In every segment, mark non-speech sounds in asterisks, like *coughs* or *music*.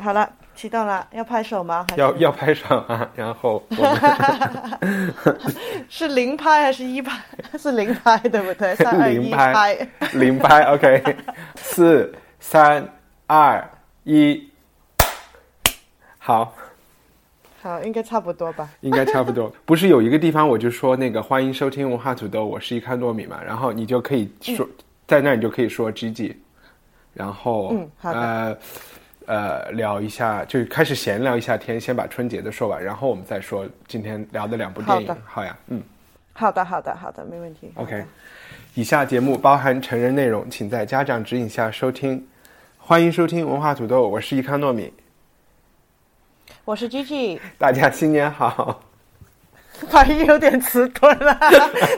好了，启动了，要拍手吗？还是要要拍手啊，*laughs* 然后我们 *laughs* 是零拍还是一拍？*laughs* 是零拍，对不对？三二一零拍拍。零拍，OK，四三二一，好，好，应该差不多吧。应该差不多。不是有一个地方我就说那个欢迎收听文化土豆，我是一看糯米嘛，然后你就可以说、在那儿你就可以说 Gigi，然后嗯好的呃呃聊一下，就开始闲聊一下天，先把春节的说完，然后我们再说今天聊的两部电影好，好呀，嗯。好的，好的，好的，没问题。OK，以下节目包含成人内容，请在家长指引下收听。欢迎收听文化土豆，我是一康糯米，我是 Gigi，大家新年好。*laughs* 发音有点迟钝了。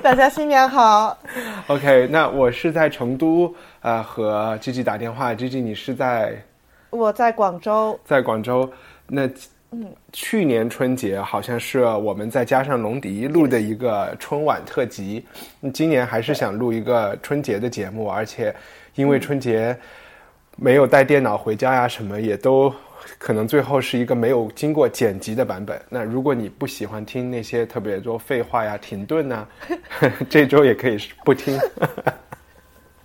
大家新年好。*laughs* OK，那我是在成都，呃，和 G G 打电话，G G 你是在我在广州，在广州，那嗯。去年春节好像是我们再加上龙迪录的一个春晚特辑，今年还是想录一个春节的节目，而且因为春节没有带电脑回家呀，什么也都可能最后是一个没有经过剪辑的版本。那如果你不喜欢听那些特别多废话呀、停顿呐，*laughs* 这周也可以不听。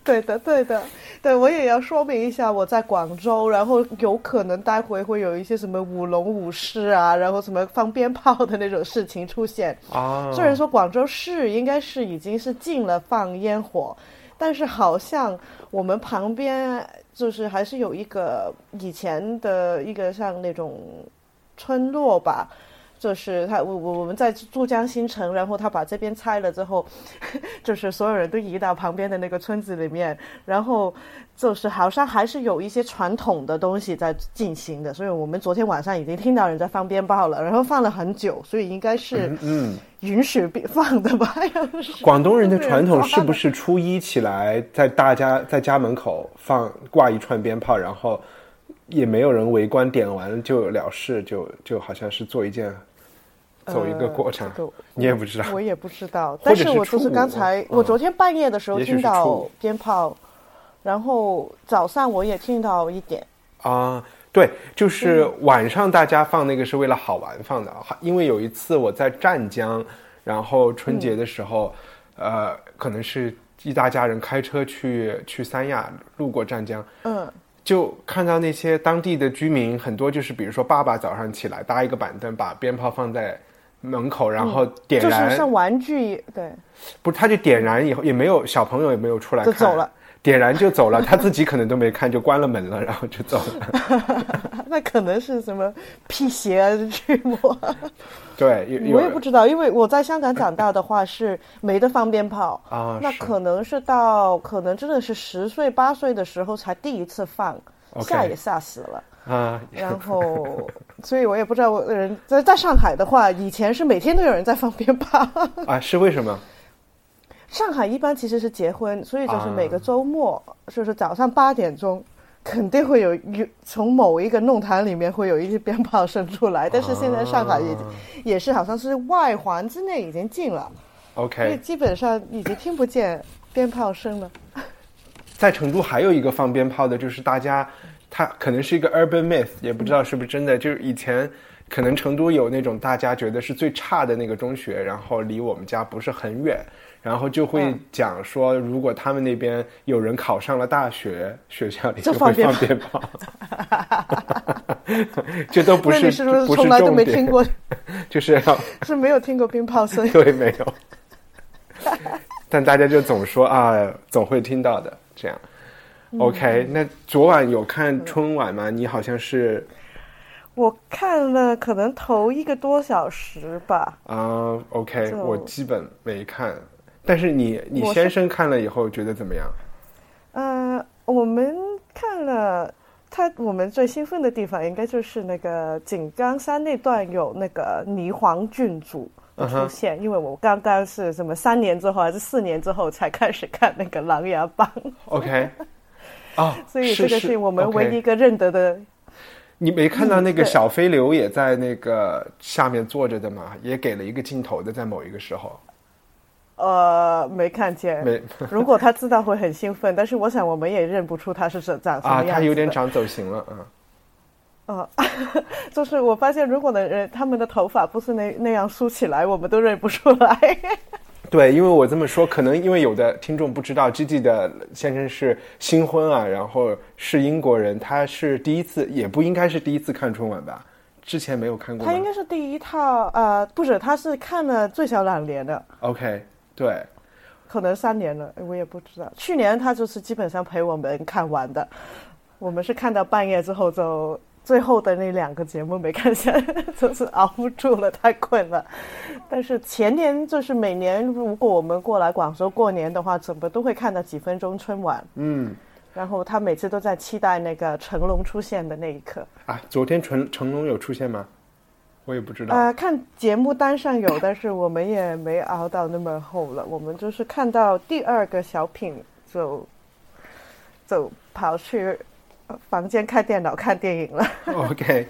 对的，对的，对我也要说明一下，我在广州，然后有可能待会会有一些什么舞龙舞狮啊，然后什么放鞭炮的那种事情出现。啊虽然说广州市应该是已经是禁了放烟火，但是好像我们旁边就是还是有一个以前的一个像那种村落吧。就是他，我我我们在珠江新城，然后他把这边拆了之后，*laughs* 就是所有人都移到旁边的那个村子里面，然后就是好像还是有一些传统的东西在进行的，所以我们昨天晚上已经听到人在放鞭炮了，*laughs* 然后放了很久，所以应该是嗯，允许放的吧？广东人的传统是不是初一起来在大家在家门口放挂一串鞭炮，然后也没有人围观，点完就了事，就就好像是做一件走一个过程，呃这个你也不知道。我也不知道，但是我就是刚才，嗯。我昨天半夜的时候听到鞭炮，然后早上我也听到一点。啊。对，就是晚上大家放那个是为了好玩放的，好因为有一次我在湛江，然后春节的时候，呃，可能是一大家人开车去去三亚，路过湛江，嗯，就看到那些当地的居民，很多就是比如说爸爸早上起来搭一个板凳，把鞭炮放在门口，然后点燃。就，是像玩具，对，不是他就点燃以后也没有小朋友也没有出来看，就走了，点燃就走了，他自己可能都没看就关了门了，然后就走了。*laughs* 那可能是什么辟邪啊驱魔，*laughs* 对，我也不知道，因为我在香港长大的话是没得放鞭炮啊那可能是到可能真的是十岁八岁的时候才第一次放吓也吓死了。啊，然后，所以我也不知道我人在在上海的话，以前是每天都有人在放鞭炮。啊是为什么？上海一般其实是结婚，所以就是啊每个周末，就是早上八点钟，肯定会有有从某一个弄堂里面会有一些鞭炮声出来。但是现在上海也、啊也是好像是外环之内已经禁了，OK，，所以基本上已经听不见鞭炮声了。在成都还有一个放鞭炮的，就是大家，它可能是一个 urban myth，也不知道是不是真的。就是以前可能成都有那种大家觉得是最差的那个中学，然后离我们家不是很远，然后就会嗯讲说，如果他们那边有人考上了大学，*laughs* 学校里就会放放鞭鞭炮。*laughs* 这都不是那你是不是不是从来都没听过？*laughs* 就是要是没有听过鞭炮声？对没有，但大家就总说啊，总会听到的这样。OK，那嗯昨晚有看春晚吗？你好像是我看了可能头一个多小时吧。啊、o k 我基本没看。但是你你先生看了以后觉得怎么样？呃，我们看了他我们最兴奋的地方应该就是那个井冈山那段有那个霓凰郡主出现，因为我刚刚是什么三年之后还是四年之后才开始看那个《琅琊榜》，OK，啊，*laughs* 所以这个是是我们唯一一个认得的。你没看到那个小飞流也在那个下面坐着的吗？也给了一个镜头的，在某一个时候。呃，没看见。没 *laughs* 如果他知道会很兴奋，但是我想我们也认不出他是长长什么啊，样子的。他有点长走形了，嗯。呃，*laughs* 就是我发现，如果的人他们的头发不是那那样梳起来，我们都认不出来。*laughs* 对，因为我这么说，可能因为有的听众不知道，Gigi 的先生是新婚啊，然后是英国人，他是第一次，也不应该是第一次看春晚吧？之前没有看过他应该是第一套，呃，不是，他是看了最小两年的，OK，对，可能三年了，我也不知道。去年他就是基本上陪我们看完的，我们是看到半夜之后就最后的那两个节目没看下，*laughs* 就是熬不住了，太困了。但是前年就是每年如果我们过来广州过年的话，怎么都会看到几分钟春晚。嗯然后他每次都在期待那个成龙出现的那一刻。啊，昨天成成龙有出现吗？我也不知道。呃，看节目单上有，但是我们也没熬到那么厚了。我们就是看到第二个小品就就跑去呃房间看电脑看电影了。OK，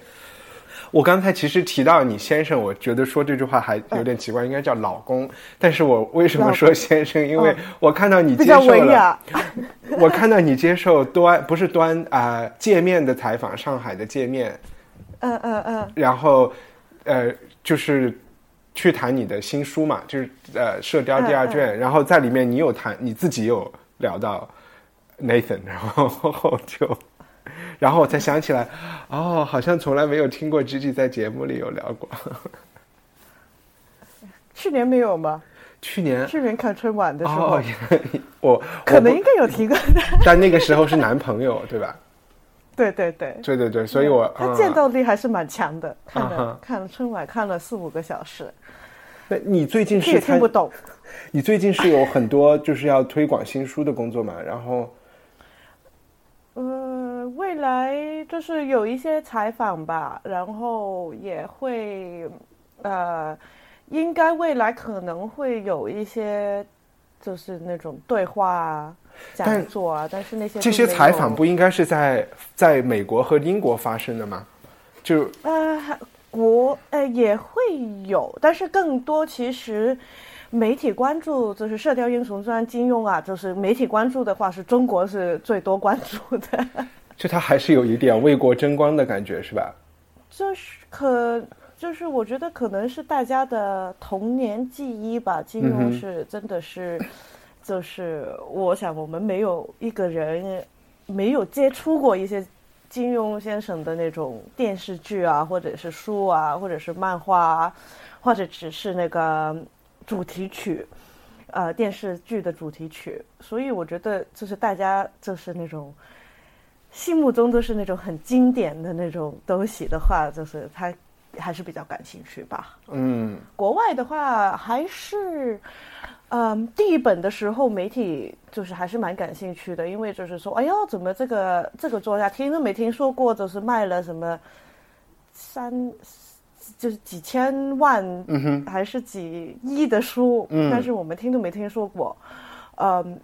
我刚才其实提到你先生，我觉得说这句话还有点奇怪，应该叫老公。但是我为什么说先生？因为我看到你接受了，文雅，*laughs* 我看到你接受端不是端啊、界面的采访，上海的界面，嗯嗯嗯，然后呃就是去谈你的新书嘛，就是呃《射雕》第二卷，然后在里面你有谈你自己有聊到 Nathan，然 *laughs* 后就。然后我才想起来，哦，好像从来没有听过 Gigi 在节目里有聊过。*laughs* 去年没有吗？去年去年看春晚的时候，哦，*laughs* 我可能应该有提过的。但那个时候是男朋友，对吧？对对对，对对对，所以我他嗯战斗力还是蛮强的。看了、看了春晚，看了四五个小时，那你最近是听不懂。你最近是有很多就是要推广新书的工作嘛？然后呃，未来就是有一些采访吧，然后也会，呃，应该未来可能会有一些，就是那种对话啊、讲座啊，但是那些这些采访不应该是在在美国和英国发生的吗？就呃国呃也会有，但是更多其实。媒体关注就是《射雕英雄传》金庸啊，就是媒体关注的话，是中国是最多关注的。*laughs* 就他还是有一点为国争光的感觉，是吧？就是可，就是我觉得可能是大家的童年记忆吧。金庸是真的是，就是我想我们没有一个人没有接触过一些金庸先生的那种电视剧啊，或者是书啊，或者是漫画啊，或者只是那个主题曲。呃，电视剧的主题曲，所以我觉得就是大家就是那种心目中都是那种很经典的那种东西的话，就是他还是比较感兴趣吧。嗯国外的话，还是，嗯，第一本的时候，媒体就是还是蛮感兴趣的，因为就是说，哎呦，怎么这个这个作家听都没听说过，就是卖了什么三，就是几千万，还是几亿的书，嗯但是我们听都没听说过。嗯，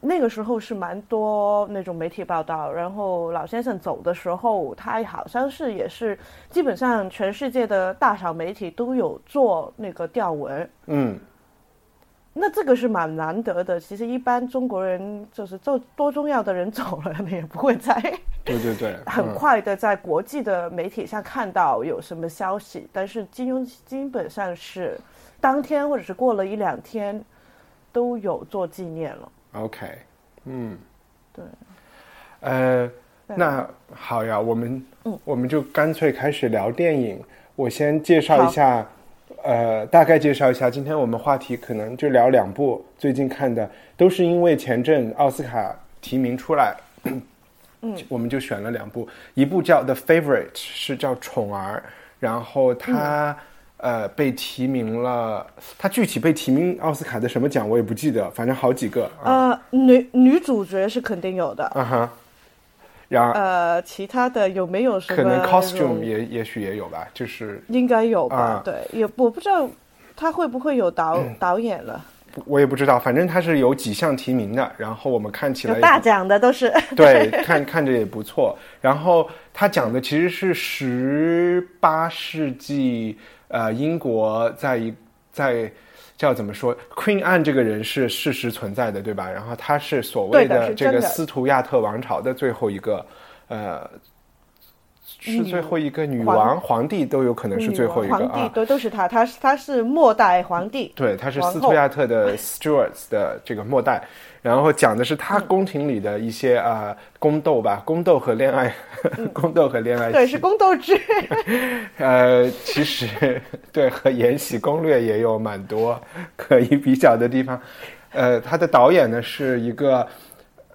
那个时候是蛮多那种媒体报道，然后老先生走的时候，他好像是也是基本上全世界的大小媒体都有做那个调文，嗯那这个是蛮难得的。其实一般中国人就是做多重要的人走了，你 *laughs* 也不会再对对对，*laughs* 很嗯快的在国际的媒体上看到有什么消息，但是金庸基本上是当天或者是过了一两天都有做纪念了。OK，嗯，对，呃，那好呀，我们嗯。我们就干脆开始聊电影。我先介绍一下，呃，大概介绍一下。今天我们话题可能就聊两部最近看的，都是因为前阵奥斯卡提名出来，嗯，*clears throat* 我们就选了两部，一部叫《The Favorite》，是叫《宠儿》，然后它、呃被提名了，他具体被提名奥斯卡的什么奖我也不记得，反正好几个啊。呃，女女主角是肯定有的，啊哈，然后呃，其他的有没有什么？可能 costume 也也许也有吧，就是应该有吧？啊对，也我不知道他会不会有导、嗯导演了，我也不知道，反正他是有几项提名的，然后我们看起来大奖的都是。*laughs* 对，看看着也不错。然后他讲的其实是十八世纪，呃，英国在一在叫怎么说，Queen Anne 这个人是事实存在的，对吧？然后他是所谓的这个斯图亚特王朝的最后一个，呃。是最后一个女王，皇帝都有可能是最后一个皇帝啊。对，都是他，他是他是末代皇帝。对，他是斯图亚特的 *laughs* Stuarts 的这个末代，然后讲的是他宫廷里的一些啊、呃宫斗吧，宫斗和恋爱，*laughs* 宫斗和恋爱嗯对，是宫斗剧。*laughs* 呃，其实对和《延禧攻略》也有蛮多可以比较的地方。呃，他的导演呢是一个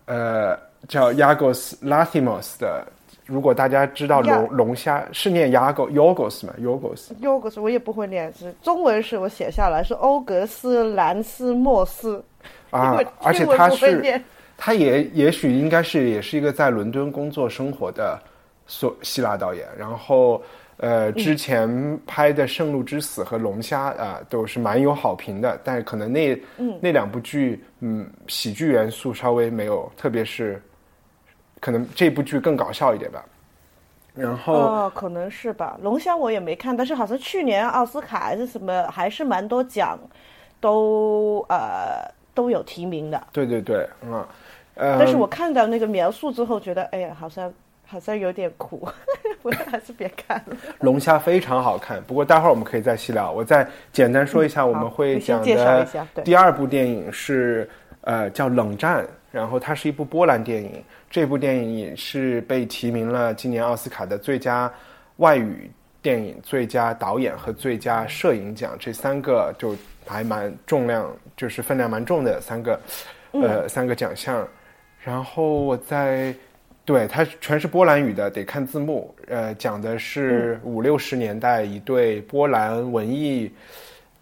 呃叫 Yagos Lathimos 的。如果大家知道龙龙虾是念 Yago Yogos 吗？yogos yogos 我也不会念，是中文是我写下来是欧格斯兰斯莫斯。啊，*laughs* 而且他是他也也许应该是也是一个在伦敦工作生活的所希腊导演，然后呃之前拍的《圣路之死》和《龙虾》啊、都是蛮有好评的，但是可能那那两部剧嗯喜剧元素稍微没有，特别是可能这部剧更搞笑一点吧。然后、哦，可能是吧。龙虾我也没看，但是好像去年奥斯卡还是什么，还是蛮多奖都呃都有提名的。对对对，嗯，呃，但是我看到那个描述之后，觉得哎呀，好像好像有点苦，*laughs* 我还是别看了。龙虾非常好看，不过待会儿我们可以再细聊。我再简单说一下，我们会讲介绍的一下对第二部电影是呃叫《冷战》，然后它是一部波兰电影。这部电影也是被提名了今年奥斯卡的最佳外语电影、最佳导演和最佳摄影奖，这三个就还蛮重量，就是分量蛮重的三个呃、三个奖项。然后我在对，它全是波兰语的，得看字幕。呃，讲的是五六十年代一对波兰文艺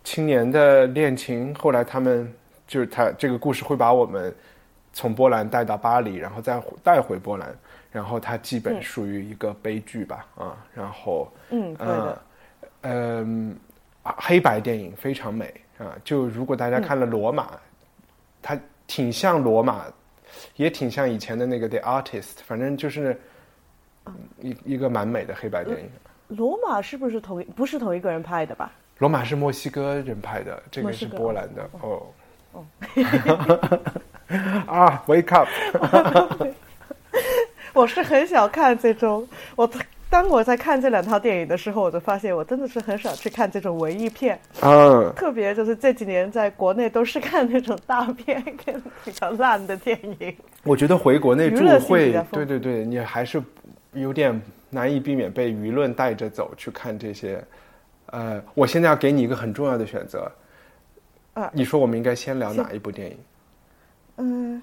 青年的恋情，后来他们就是他这个故事会把我们从波兰带到巴黎，然后再带回波兰，然后它基本属于一个悲剧吧，啊，然后嗯，对的。嗯，啊黑白电影非常美啊！就如果大家看了《罗马》它挺像罗马，也挺像以前的那个《The Artist》，反正就是一一个蛮美的黑白电影。罗马是不是同一不是同一个人拍的吧？罗马是墨西哥人拍的，这个是波兰的哦。*laughs* 啊，Wake up！*laughs* 我是很少看这种，我当我在看这两套电影的时候，我就发现我真的是很少去看这种文艺片，嗯，特别就是这几年在国内都是看那种大片跟比较烂的电影。我觉得回国内住会对对对，你还是有点难以避免被舆论带着走去看这些。呃，我现在要给你一个很重要的选择，啊你说我们应该先聊哪一部电影？嗯，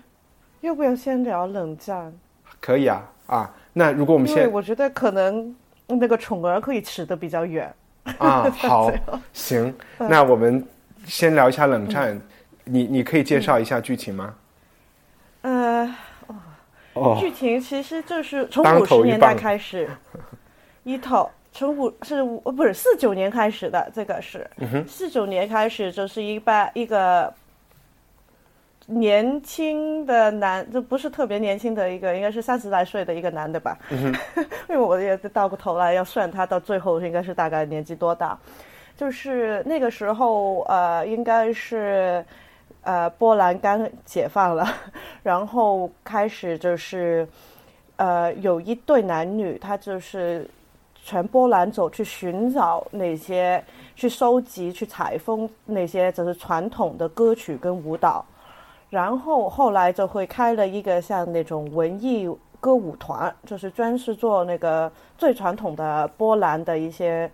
要不要先聊冷战？可以啊啊，那如果我们先我觉得可能那个宠儿可以扯得比较远。*laughs* 啊，好，行，那我们先聊一下冷战。你你可以介绍一下剧情吗？呃，哦，剧情其实就是从当五十年代开始，一套从五是五呃不是四九年开始的，这个是嗯四九年开始就是一般一个年轻的男，就不是特别年轻的一个，应该是三十来岁的一个男的吧。嗯 *laughs* 因为我也倒过头来要算他到最后应该是大概年纪多大，就是那个时候呃应该是。呃，波兰刚解放了，然后开始就是，呃，有一对男女，他就是全波兰走去寻找那些，去收集、去采风那些就是传统的歌曲跟舞蹈，然后后来就会开了一个像那种文艺歌舞团，就是专是做那个最传统的波兰的一些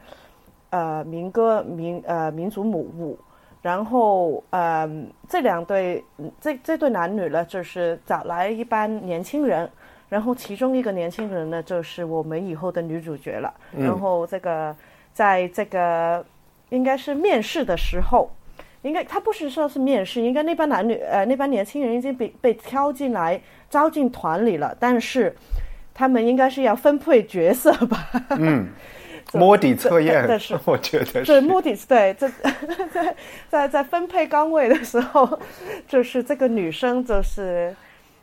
呃民歌民呃民族舞舞。然后，嗯，这两对这这对男女呢，就是找来一班年轻人，然后其中一个年轻人呢，就是我们以后的女主角了。然后这个在这个应该是面试的时候，应该他不是说是面试，应该那帮男女呃那帮年轻人已经被被挑进来招进团里了，但是他们应该是要分配角色吧？嗯，*laughs* 摸底测验，但是 *laughs* 我觉得对摸底对，这 *laughs* 在在在分配岗位的时候，就是这个女生就是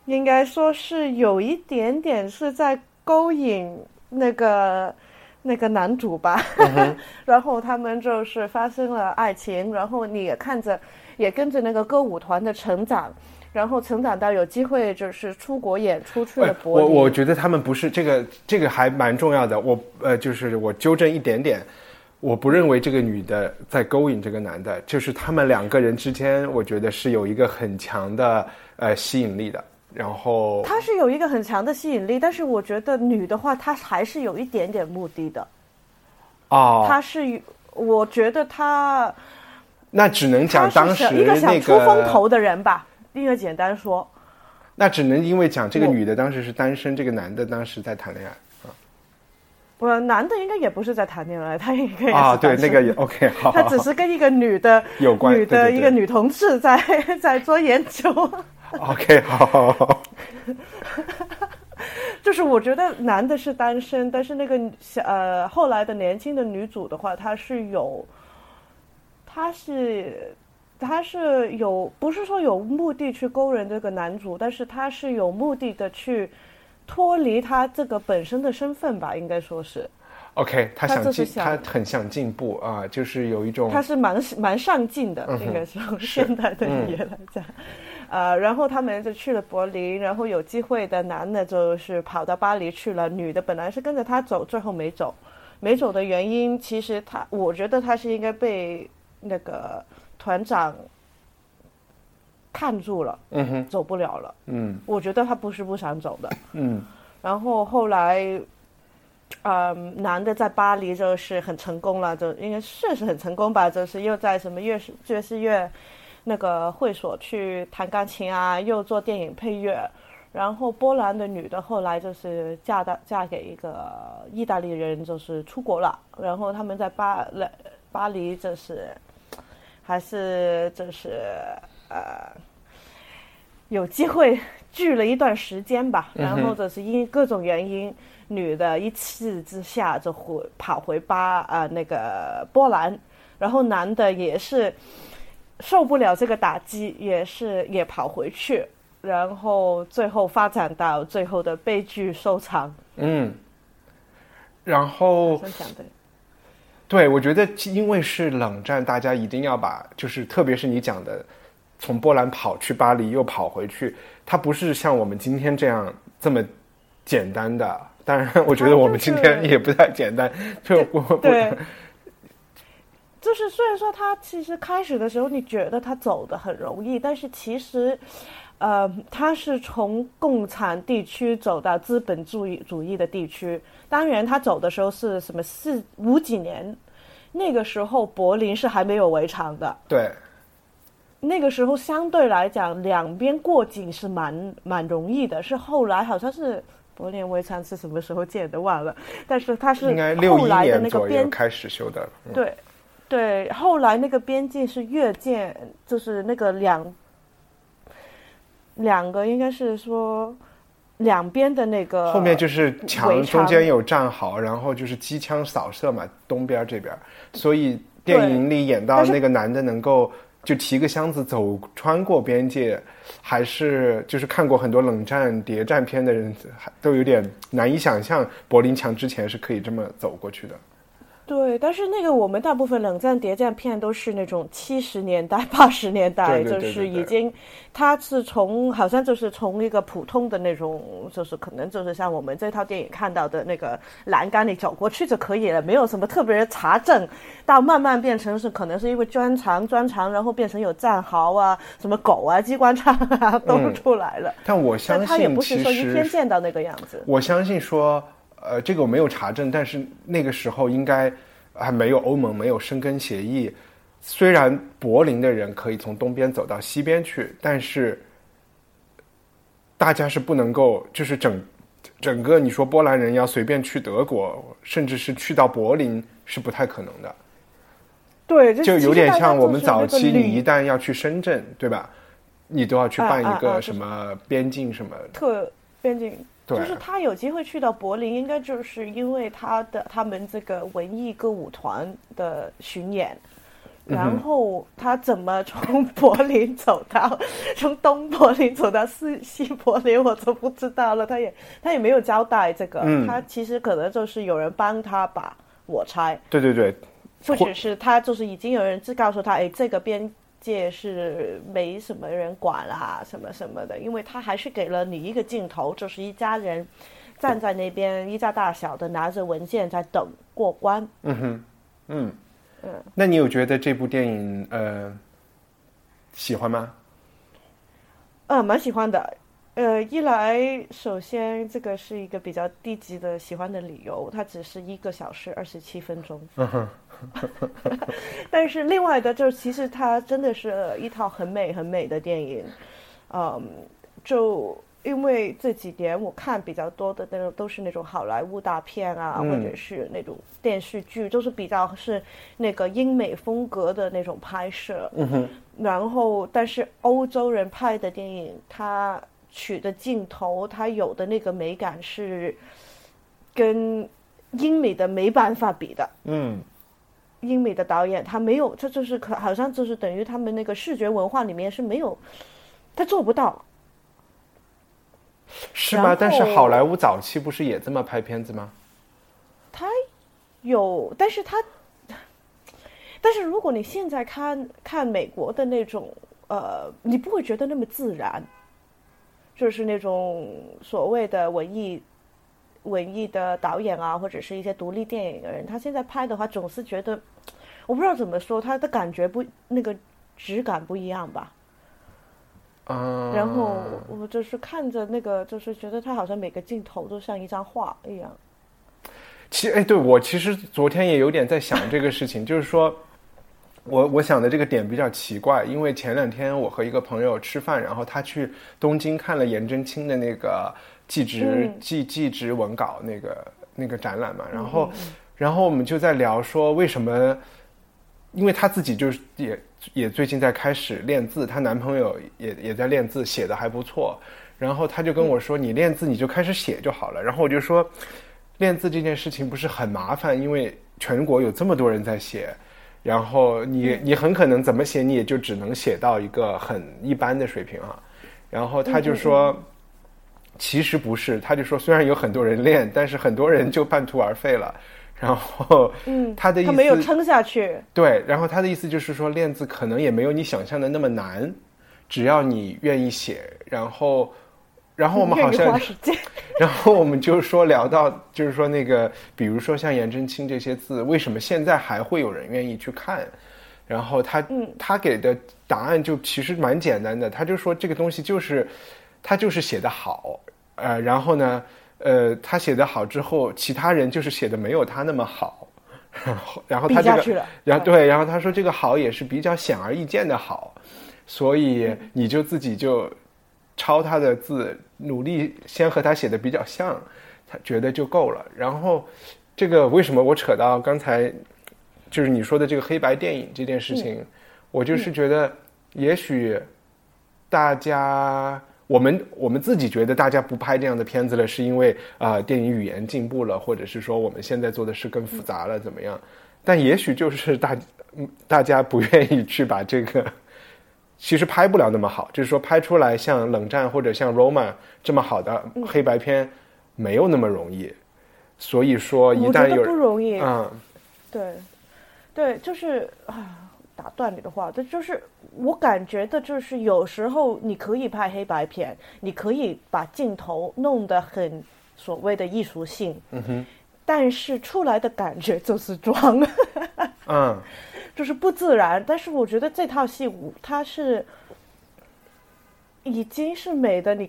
应该说是有一点点是在勾引那个那个男主吧，*laughs* 然后他们就是发生了爱情，然后你也看着也跟着那个歌舞团的成长。然后成长到有机会就是出国演出去了柏林。我我觉得他们不是这个，这个还蛮重要的。我呃，就是我纠正一点点，我不认为这个女的在勾引这个男的，就是他们两个人之间，我觉得是有一个很强的呃吸引力的。然后他是有一个很强的吸引力，但是我觉得女的话，她还是有一点点目的的。哦，她是，我觉得她那只能讲当时一个想出风头的人吧。应该简单说，那只能因为讲这个女的当时是单身，这个男的当时在谈恋爱啊。不，男的应该也不是在谈恋爱，他应该啊，对，那个也 OK，*laughs* 好，他只是跟一个女的有关，女的一个女同事在在做研究。*laughs* OK，好，好，好。就是我觉得男的是单身，但是那个小呃后来的年轻的女主的话，她是有，她是。她是有不是说有目的去勾人这个男主，但是她是有目的的去脱离他这个本身的身份吧，应该说是。OK，他想进，他很想进步啊，就是有一种。他是蛮蛮上进的，应该是现代的语言来讲。呃，然后他们就去了柏林，然后有机会的男的就是跑到巴黎去了，女的本来是跟着他走，最后没走。没走的原因，其实他我觉得他是应该被那个。团长看住了，嗯哼，走不了了，嗯，我觉得他不是不想走的，嗯，然后后来，嗯，男的在巴黎就是很成功了，就应该算是很成功吧，就是又在什么乐爵士乐那个会所去弹钢琴啊，又做电影配乐，然后波兰的女的后来就是嫁到嫁给一个意大利人，就是出国了，然后他们在巴来巴黎就是。还是就是呃，有机会聚了一段时间吧，然后就是因各种原因，女的一气之下就回跑回巴啊那个波兰，然后男的也是受不了这个打击，也是也跑回去，然后最后发展到最后的悲剧收场。嗯，然后。对，我觉得因为是冷战，大家一定要把，就是特别是你讲的，从波兰跑去巴黎又跑回去，它不是像我们今天这样这么简单的。当然，我觉得我们今天也不太简单。就我对，就是虽然说他其实开始的时候你觉得他走的很容易，但是其实，呃，他是从共产地区走到资本主义主义的地区。当然，他走的时候是什么四五几年，那个时候柏林是还没有围墙的。对，那个时候相对来讲，两边过境是蛮蛮容易的。是后来好像是柏林围墙是什么时候建的忘了，但是它是后来的那个边开始修的。对，对，后来那个边境是越界，就是那个两两个应该是说。两边的那个后面就是墙，中间有战壕，然后就是机枪扫射嘛，东边这边。所以电影里演到那个男的能够就提个箱子走穿过边界，还是就是看过很多冷战谍战片的人，都有点难以想象柏林墙之前是可以这么走过去的。对，但是那个我们大部分冷战谍战片都是那种七十年代、*laughs* 八十年代，就是已经，它是从好像就是从一个普通的那种，就是可能就是像我们这套电影看到的那个栏杆里走过去就可以了，没有什么特别的查证，到慢慢变成是可能是因为专长专长，然后变成有战壕啊、什么狗啊、机关枪啊 *laughs* 都出来了。但我相信，他也不是说一天见到那个样子。我相信说。呃，这个我没有查证，但是那个时候应该还没有欧盟没有申根协议。虽然柏林的人可以从东边走到西边去，但是大家是不能够，就是整整个你说波兰人要随便去德国，甚至是去到柏林是不太可能的。对，就有点像我们早期，你一旦要去深圳，对吧？你都要去办一个什么边境什么特边境。对，就是他有机会去到柏林，应该就是因为他的他们这个文艺歌舞团的巡演。然后他怎么从 *laughs* 柏林走到从东柏林走到西西柏林，我都不知道了。他也他也没有交代这个，他其实可能就是有人帮他吧，我猜。对对对，或者是他就是已经有人告诉他，哎，这个边界是没什么人管啦，什么什么的，因为他还是给了你一个镜头，就是一家人站在那边，一家大小的拿着文件在等过关。嗯哼，嗯。那你有觉得这部电影呃喜欢吗？呃，蛮喜欢的。呃，一来，首先这个是一个比较低级的喜欢的理由，它只是一个小时二十七分钟。*laughs* 但是另外的，就其实它真的是一套很美很美的电影。嗯，就。因为这几年我看比较多的那种都是那种好莱坞大片啊，或者是那种电视剧，都是比较是那个英美风格的那种拍摄。嗯哼。然后，但是欧洲人拍的电影，他取的镜头，他有的那个美感是跟英美的没办法比的。嗯。英美的导演他没有，他就是可好像就是等于他们那个视觉文化里面是没有，他做不到。是吗？但是好莱坞早期不是也这么拍片子吗？他有，但是他，但是如果你现在看看美国的那种，呃，你不会觉得那么自然，就是那种所谓的文艺文艺的导演啊，或者是一些独立电影的人，他现在拍的话，总是觉得我不知道怎么说，他的感觉不那个质感不一样吧。然后我就是看着那个，就是觉得他好像每个镜头都像一张画一样。其哎，对我其实昨天也有点在想这个事情，就是说，我我想的这个点比较奇怪，因为前两天我和一个朋友吃饭，然后他去东京看了颜真卿的那个纪实纪纪实文稿那个那个展览嘛，然后然后我们就在聊说为什么。因为她自己就是也也最近在开始练字，她男朋友也也在练字，写的还不错。然后她就跟我说：“你练字你就开始写就好了。”然后我就说：“练字这件事情不是很麻烦，因为全国有这么多人在写，然后你你很可能怎么写你也就只能写到一个很一般的水平啊。”然后他就说：“其实不是，他就说虽然有很多人练，但是很多人就半途而废了。”然后，嗯，他的意思他没有撑下去。对，然后他的意思就是说，练字可能也没有你想象的那么难，只要你愿意写。然后，然后我们好像，*laughs* 然后我们就说聊到，就是说那个，比如说像颜真卿这些字，为什么现在还会有人愿意去看？然后他，嗯，他给的答案就其实蛮简单的，他就说这个东西就是，他就是写的好，呃，然后呢。呃，他写的好之后，其他人就是写的没有他那么好，*laughs* 然后，然后他这个，然后对，然后他说这个好也是比较显而易见的好，所以你就自己就抄他的字，努力先和他写的比较像，他觉得就够了。然后，这个为什么我扯到刚才，就是你说的这个黑白电影这件事情，我就是觉得也许大家。我们我们自己觉得大家不拍这样的片子了，是因为啊电影语言进步了，或者是说我们现在做的事更复杂了，怎么样？但也许就是大大家不愿意去把这个，其实拍不了那么好，就是说拍出来像冷战或者像 Roma 这么好的黑白片没有那么容易，所以说一旦有不容易，嗯，对，对，就是啊。打断你的话，这就是我感觉的，就是有时候你可以拍黑白片，你可以把镜头弄得很所谓的艺术性，嗯哼，但是出来的感觉就是装，嗯，就是不自然。但是我觉得这套戏，它是已经是美的，你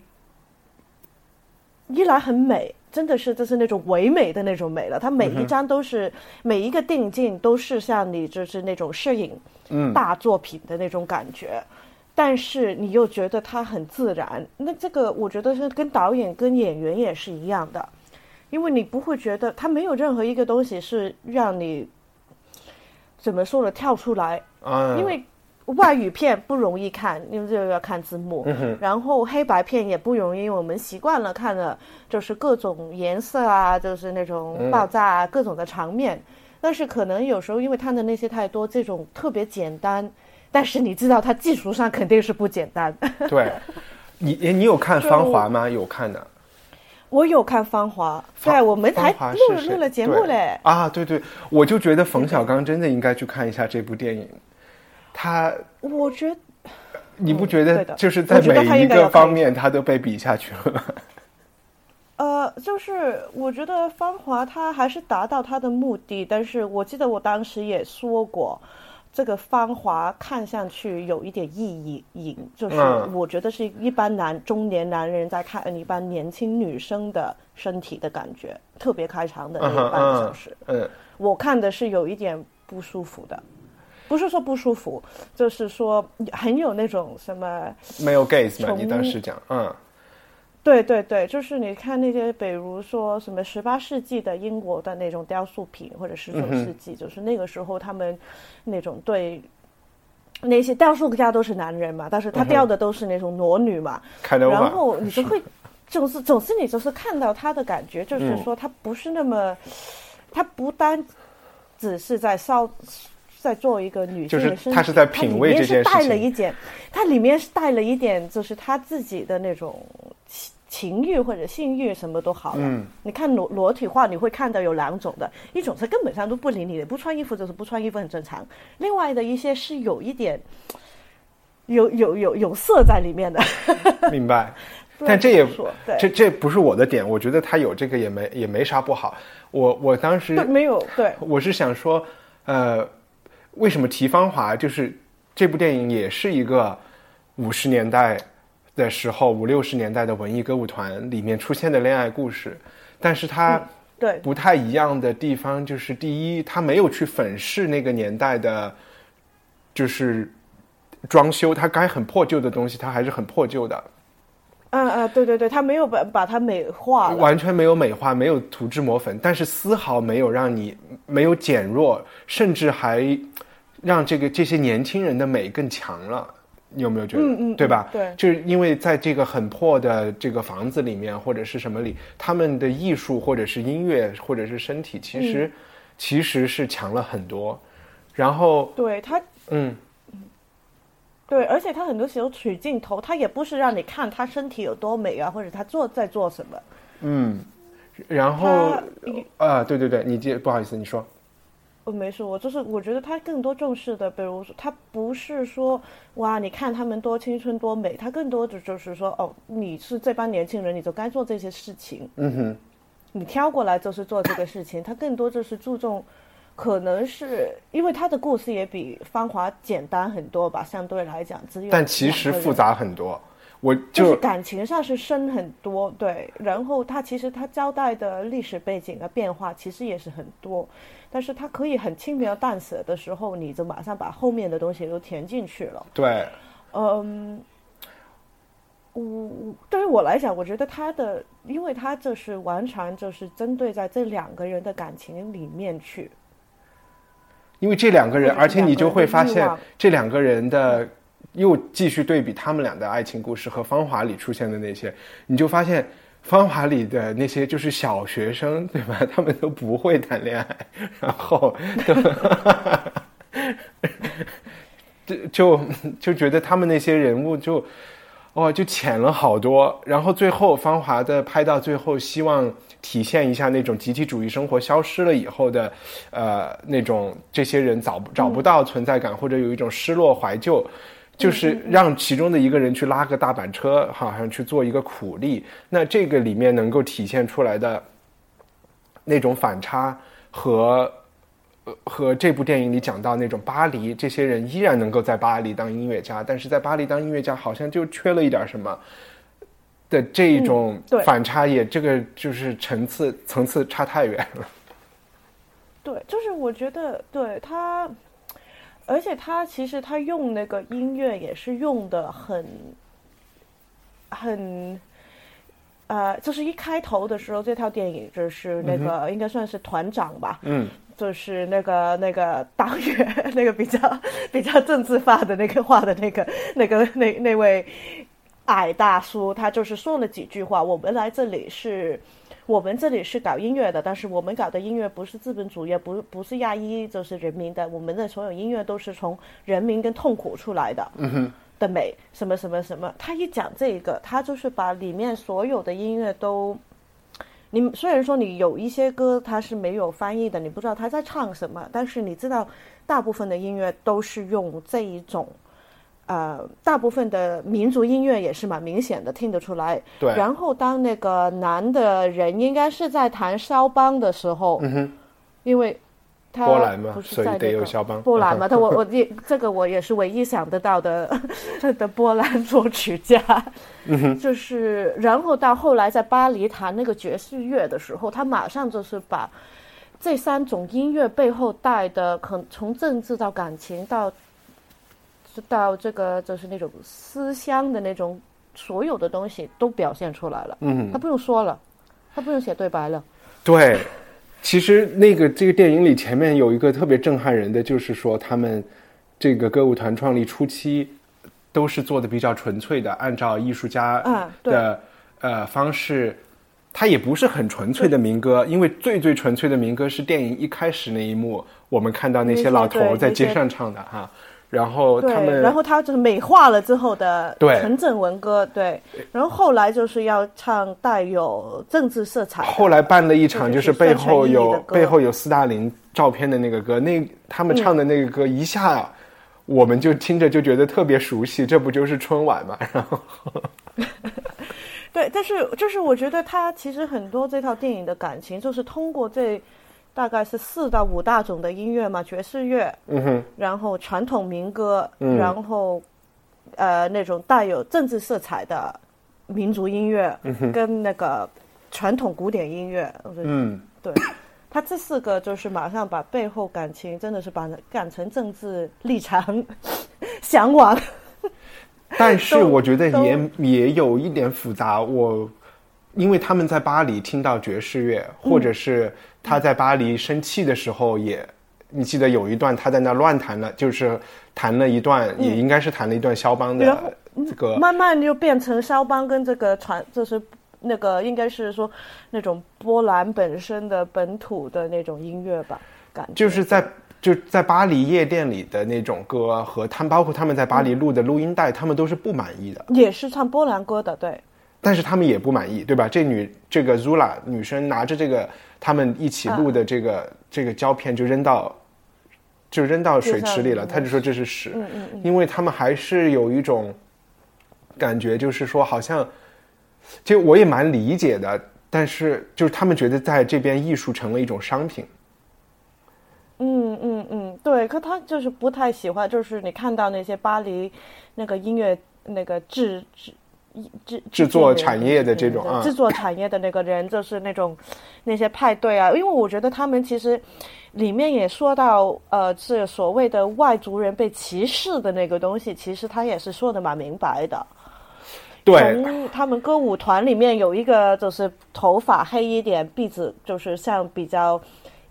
一来很美。真的是，就是那种唯美的那种美了。它每一张都是每一个定镜都是像你就是那种摄影大作品的那种感觉，但是你又觉得它很自然。那这个我觉得是跟导演跟演员也是一样的，因为你不会觉得它没有任何一个东西是让你怎么说呢跳出来。因为外语片不容易看，因为这个要看字幕。然后黑白片也不容易，因为我们习惯了看的就是各种颜色啊，就是那种爆炸啊，各种的场面。但是可能有时候因为它的那些太多，这种特别简单，但是你知道它技术上肯定是不简单。对，你你有看 *laughs*《芳华》吗？有看的。我有看《芳华》，对，我们还录了录了节目嘞。啊，对对，我就觉得冯小刚真的应该去看一下这部电影。他，我觉得，你不觉得就是在每一个方面他都被比下去了？*laughs* 呃，就是我觉得《芳华》他还是达到他的目的，但是我记得我当时也说过。这个芳华看上去有一点意淫，就是我觉得是一般男中年男人在看一般年轻女生的身体的感觉，特别开场的那半个小时，嗯，我看的是有一点不舒服的，不是说不舒服，就是说很有那种什么没有 gaze 嘛？你当时讲，嗯。对对对，就是你看那些，比如说什么十八世纪的英国的那种雕塑品，或者十九世纪，就是那个时候他们那种对那些雕塑家都是男人嘛，但是他雕的都是那种裸女嘛，然后你就会总是总是你就是看到他的感觉，就是说他不是那么，他不单只是在烧。在做一个女性的身体，他是在品味这件事情，带了一点，他里面是带了一点，就是他自己的那种。情欲或者性欲什么都好了，嗯你看裸裸体画，你会看到有两种的，一种是根本上都不理你的，不穿衣服就是不穿衣服很正常。另外的一些是有一点，有有有有色在里面的。明白，但这也这这不是我的点，我觉得他有这个也没也没啥不好。我我当时没有对，我是想说，呃，为什么提芳华？就是这部电影也是一个五十年代。的时候，五六十年代的文艺歌舞团里面出现的恋爱故事，但是它对不太一样的地方就是，第一，它没有去粉饰那个年代的，就是装修，它该很破旧的东西，它还是很破旧的。嗯嗯，对对对，它没有把把它美化，完全没有美化，没有涂脂抹粉，但是丝毫没有让你没有减弱，甚至还让这个这些年轻人的美更强了。你有没有觉得，嗯嗯，对吧？对，就是因为在这个很破的这个房子里面，或者是什么里，他们的艺术或者是音乐或者是身体，其实其实是强了很多。然后，对他，嗯，对，而且他很多时候取镜头，他也不是让你看他身体有多美啊，或者他做在做什么。嗯，然后啊，对对对，你接不好意思，你说。我没说，我就是我觉得他更多重视的，比如说他不是说哇，你看他们多青春多美，他更多的就是说哦，你是这帮年轻人，你就该做这些事情。嗯哼，你挑过来就是做这个事情，他更多就是注重，可能是因为他的故事也比《芳华》简单很多吧，相对来讲，只有但其实复杂很多。我就是感情上是深很多，对，然后他其实他交代的历史背景的变化其实也是很多。但是他可以很轻描淡写的时候，你就马上把后面的东西都填进去了。对，嗯，我对于我来讲，我觉得他的，因为他就是完全就是针对在这两个人的感情里面去。因为这两个人，而且你就会发现这两个人的又继续对比他们俩的爱情故事和《芳华》里出现的那些，你就发现。芳华里的那些就是小学生，对吧？他们都不会谈恋爱，然后就就就觉得他们那些人物就哦就浅了好多。然后最后芳华的拍到最后，希望体现一下那种集体主义生活消失了以后的呃那种这些人找 *laughs* 找不到存在感，或者有一种失落怀旧。就是让其中的一个人去拉个大板车，好像去做一个苦力。那这个里面能够体现出来的那种反差，和和这部电影里讲到那种巴黎，这些人依然能够在巴黎当音乐家，但是在巴黎当音乐家好像就缺了一点什么的这一种反差，也这个就是层次层次差太远了。对，就是我觉得对他。而且他其实他用那个音乐也是用的很，很，呃，就是一开头的时候，这套电影就是那个应该算是团长吧，嗯，就是那个那个党员，那个比较比较政治化的那个话的那个那个那那位矮大叔，他就是说了几句话。我们来这里是，我们这里是搞音乐的，但是我们搞的音乐不是资本主义，不不是亚裔，就是人民的。我们的所有音乐都是从人民跟痛苦出来的。嗯哼。的美，什么什么什么，他一讲这个，他就是把里面所有的音乐都，你虽然说你有一些歌它是没有翻译的，你不知道他在唱什么，但是你知道大部分的音乐都是用这一种，呃，大部分的民族音乐也是蛮明显的听得出来。对。然后当那个男的人应该是在弹肖邦的时候，嗯哼，因为他。波兰嘛，所以得有肖邦。波兰嘛，*laughs* 他我我也这个我也是唯一想得到的 *laughs* 的波兰作曲家。就是，然后到后来在巴黎弹那个爵士乐的时候，他马上就是把这三种音乐背后带的，可从政治到感情到到这个就是那种思乡的那种所有的东西都表现出来了。嗯，他不用说了，他不用写对白了。对。其实那个这个电影里前面有一个特别震撼人的，就是说他们这个歌舞团创立初期都是做的比较纯粹的，按照艺术家的呃方式，它也不是很纯粹的民歌，因为最最纯粹的民歌是电影一开始那一幕，我们看到那些老头在街上唱的哈。然后他们，然后他就是美化了之后的纯正文歌，对。然后后来就是要唱带有政治色彩。后来办了一场，就是背后有背后有斯大林照片的那个歌，那他们唱的那个歌，一下我们就听着就觉得特别熟悉，这不就是春晚嘛？*laughs* 然后，*laughs* 对，但是就是我觉得他其实很多这套电影的感情，就是通过这。大概是四到五大种的音乐嘛，爵士乐，嗯哼，然后传统民歌，嗯，然后，呃，那种带有政治色彩的民族音乐，嗯，跟那个传统古典音乐，嗯，对，他这四个就是马上把背后感情真的是把改成政治立场、*laughs* 向往，但是我觉得也也有一点复杂，我。因为他们在巴黎听到爵士乐，或者是他在巴黎生气的时候，也，你记得有一段他在那乱弹了，就是弹了一段，也应该是弹了一段肖邦的这个。慢慢就变成肖邦跟这个传，就是那个应该是说那种波兰本身的本土的那种音乐吧，感觉。就是在就在巴黎夜店里的那种歌，和他们包括他们在巴黎录的录音带，他们都是不满意的。也是唱波兰歌的，对。但是他们也不满意，对吧？这女这个 Zula 女生拿着这个他们一起录的这个这个胶片就扔到，就扔到水池里了。他就说这是屎，因为他们还是有一种感觉，就是说好像，就我也蛮理解的。但是就是他们觉得在这边艺术成了一种商品。嗯嗯嗯，对。可他就是不太喜欢，就是你看到那些巴黎那个音乐那个制制。制制作产业的这种啊，制作产业的那个人就是那种那些派对啊，因为我觉得他们其实里面也说到，呃，是所谓的外族人被歧视的那个东西，其实他也是说的蛮明白的。对，从他们歌舞团里面有一个就是头发黑一点，鼻子就是像比较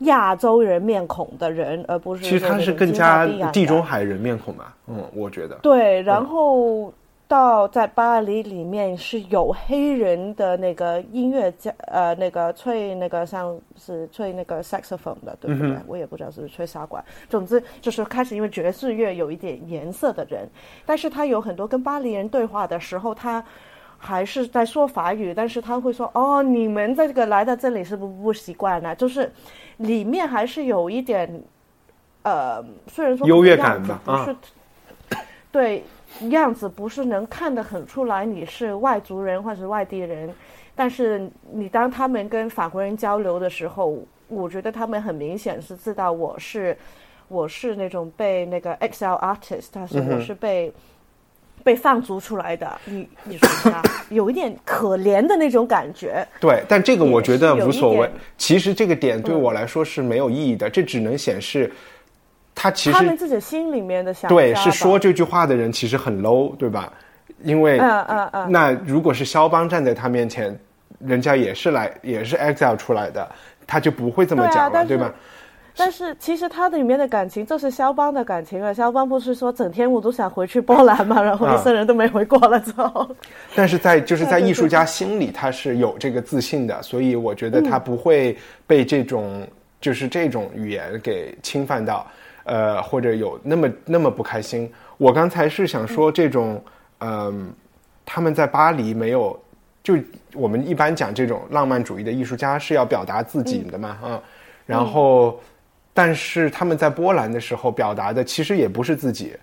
亚洲人面孔的人，而不是其实他是更加地中海人面孔吧？嗯，我觉得对，然后。到在巴黎里面是有黑人的那个音乐家，呃，那个吹那个像是吹那个 saxophone 的，对不对？我也不知道是不是吹沙管。总之就是开始因为爵士乐有一点颜色的人，但是他有很多跟巴黎人对话的时候，他还是在说法语，但是他会说：“哦，你们这个来到这里是不不习惯呢？”就是里面还是有一点，呃，虽然说优越感吧，不是对。样子不是能看得很出来你是外族人或者外地人，但是你当他们跟法国人交流的时候，我觉得他们很明显是知道我是我是那种被那个 XL artist，但是我是被被放逐出来的艺艺术家，*laughs* 有一点可怜的那种感觉。对，但这个我觉得无所谓。其实这个点对我来说是没有意义的，这只能显示。他其实他们自己心里面的想对是说这句话的人其实很 low，对吧？因为嗯嗯嗯，那如果是肖邦站在他面前，人家也是来也是 exile 出来的，他就不会这么讲了，对吧？但是其实他里面的感情就是肖邦的感情啊。肖邦不是说整天我都想回去波兰嘛，然后一生人都没回过了之后。*laughs* 但是在就是在艺术家心里，他是有这个自信的，所以我觉得他不会被这种就是这种语言给侵犯到，呃，或者有那么那么不开心。我刚才是想说这种，嗯，他们在巴黎没有，就我们一般讲这种浪漫主义的艺术家是要表达自己的嘛，啊，然后。但是他们在波兰的时候表达的其实也不是自己，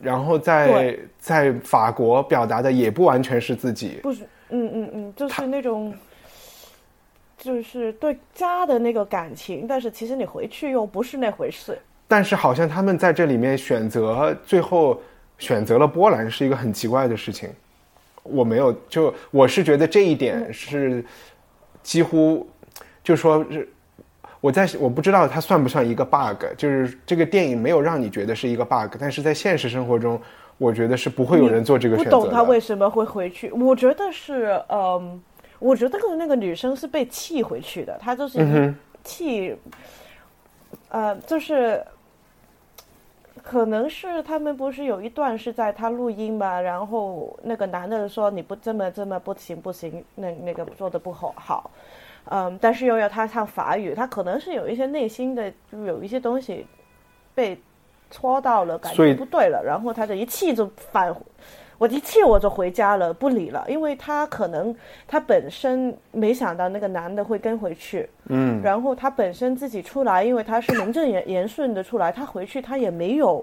然后在在法国表达的也不完全是自己，不是，嗯嗯嗯，就是那种，就是对家的那个感情，但是其实你回去又不是那回事。但是好像他们在这里面选择最后选择了波兰是一个很奇怪的事情，我没有就我是觉得这一点是几乎就说是。我在我不知道它算不算一个 bug，就是这个电影没有让你觉得是一个 bug，但是在现实生活中，我觉得是不会有人做这个选择不懂他为什么会回去？我觉得是，嗯，我觉得那个女生是被气回去的，她就是气，呃，就是可能是他们不是有一段是在他录音嘛，然后那个男的说你不这么这么不行不行，那那个做的不好好。嗯，但是又要他唱法语，他可能是有一些内心的，就有一些东西被戳到了，感觉不对了，然后他的一气就反，我一气我就回家了，不理了，因为他可能他本身没想到那个男的会跟回去，嗯，然后他本身自己出来，因为他是名正言 *coughs* 言顺的出来，他回去他也没有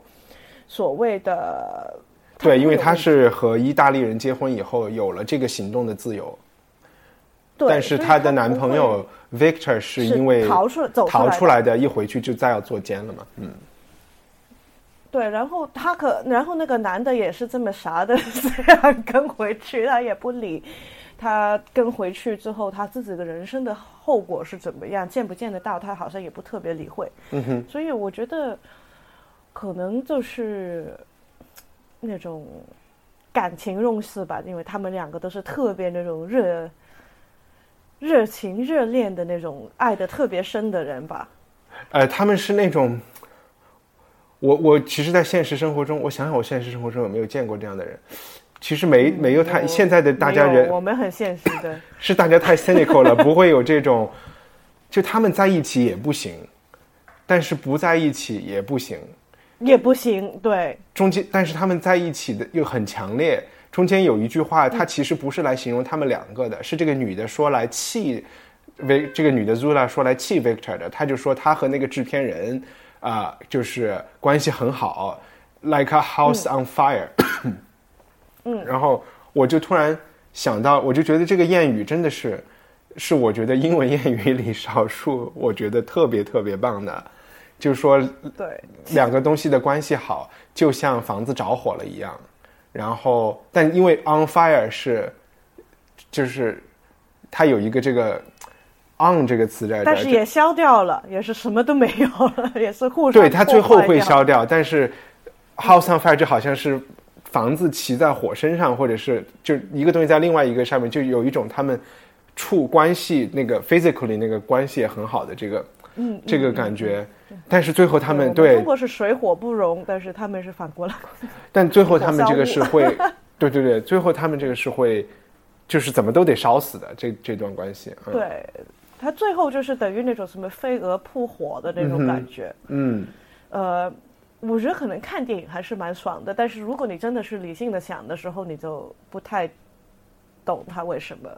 所谓的，对，因为他是和意大利人结婚以后有了这个行动的自由。但是她的男朋友 Victor 是因为逃出走逃出来的，一回去就再要坐监了嘛。嗯，对，然后他可，然后那个男的也是这么傻的，*laughs* 这样跟回去，他也不理。他跟回去之后，他自己的人生的后果是怎么样，见不见得到，他好像也不特别理会。嗯哼。所以我觉得，可能就是那种感情用事吧，因为他们两个都是特别那种热。热情热恋的那种爱的特别深的人吧，呃，他们是那种，我我其实，在现实生活中，我想想，我现实生活中有没有见过这样的人？其实没没有太现在的大家人，我们很现实的，是大家太 cynical 了，不会有这种，就他们在一起也不行，但是不在一起也不行，也不行，对，中间，但是他们在一起的又很强烈。中间有一句话，它其实不是来形容他们两个的，是这个女的说来气为这个女的 Zula 说来气 Victor 的，她就说她和那个制片人啊，就是关系很好，like a house on fire。嗯，然后我就突然想到，我就觉得这个谚语真的是，是我觉得英文 *laughs* 谚语里少数我觉得特别特别棒的，就是说，对，两个东西的关系好，就像房子着火了一样。然后，但因为 on fire 是，就是它有一个这个 on 这个词在这，但是也消掉了，也是什么都没有了，也是互相对它最后会消掉。但是 house on fire 就好像是房子骑在火身上，或者是就一个东西在另外一个上面，就有一种他们处关系那个 physically 那个关系也很好的这个嗯这个感觉。但是最后他们对中国是水火不容，但是他们是反过来。*laughs* 但最后他们这个是会，*laughs* 对对对，最后他们这个是会，就是怎么都得烧死的这这段关系。对，他最后就是等于那种什么飞蛾扑火的那种感觉。嗯，呃，我觉得可能看电影还是蛮爽的，但是如果你真的是理性的想的时候，你就不太懂他为什么，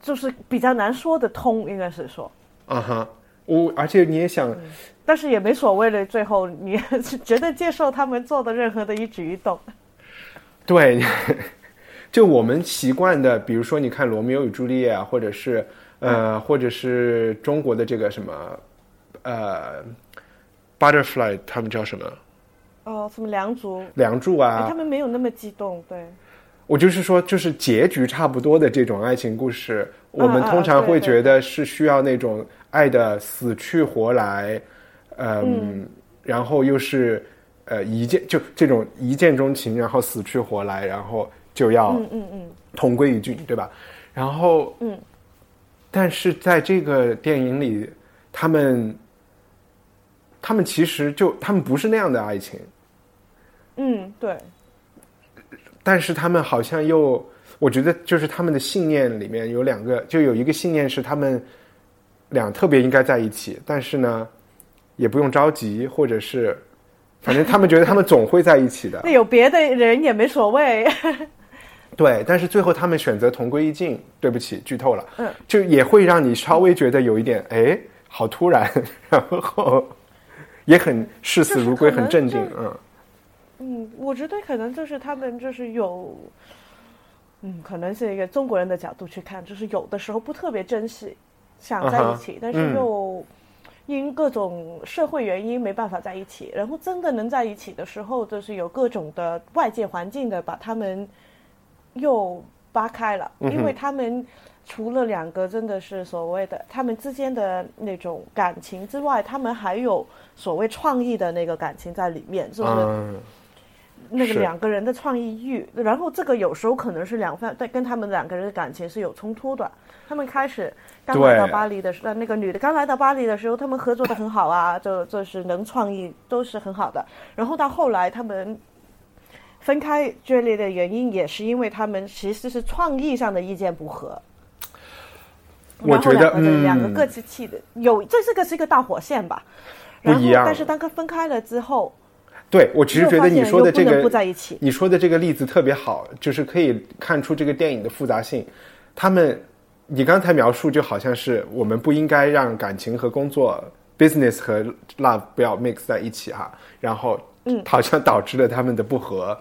就是比较难说得通，应该是说。啊哈。我而且你也想，但是也没所谓的。最后你是绝对接受他们做的任何的一举一动。对，*laughs* 就我们习惯的，比如说你看《罗密欧与朱丽叶》啊，或者是呃，或者是中国的这个什么呃，Butterfly，他们叫什么？哦，什么梁祝？梁祝啊，他们没有那么激动。对，我就是说，就是结局差不多的这种爱情故事，我们通常会觉得是需要那种。爱的死去活来，嗯，然后又是呃一见就这种一见钟情，然后死去活来，然后就要嗯嗯嗯同归于尽，对吧？然后嗯，但是在这个电影里，他们他们其实就他们不是那样的爱情，嗯，对，但是他们好像又，我觉得就是他们的信念里面有两个，就有一个信念是他们俩特别应该在一起，但是呢，也不用着急，或者是，反正他们觉得他们总会在一起的。*laughs* 那有别的人也没所谓。对，但是最后他们选择同归于尽。对不起，剧透了。嗯，就也会让你稍微觉得有一点，哎，好突然，*laughs* 然后也很视死如归，很镇定。嗯。嗯，我觉得可能就是他们就是有，嗯，可能是一个中国人的角度去看，就是有的时候不特别珍惜，想在一起，但是又因各种社会原因没办法在一起。然后真的能在一起的时候，就是有各种的外界环境的把他们又扒开了，因为他们除了两个真的是所谓的他们之间的那种感情之外，他们还有所谓创意的那个感情在里面，就是。那个两个人的创意欲，然后这个有时候可能是两方在跟他们两个人的感情是有冲突的。他们开始刚来到巴黎的时候，那个女的刚来到巴黎的时候，他们合作的很好啊，就就是能创意都是很好的。然后到后来他们分开决裂的原因，也是因为他们其实是创意上的意见不合。我觉得两个各自气的有这是个是一个大火线吧。不一样。但是当他分开了之后。对，我其实觉得你说的这个不在一起，你说的这个例子特别好，就是可以看出这个电影的复杂性。他们，你刚才描述就好像是我们不应该让感情和工作，business 和 love 不要 mix 在一起哈，然后，嗯，好像导致了他们的不和。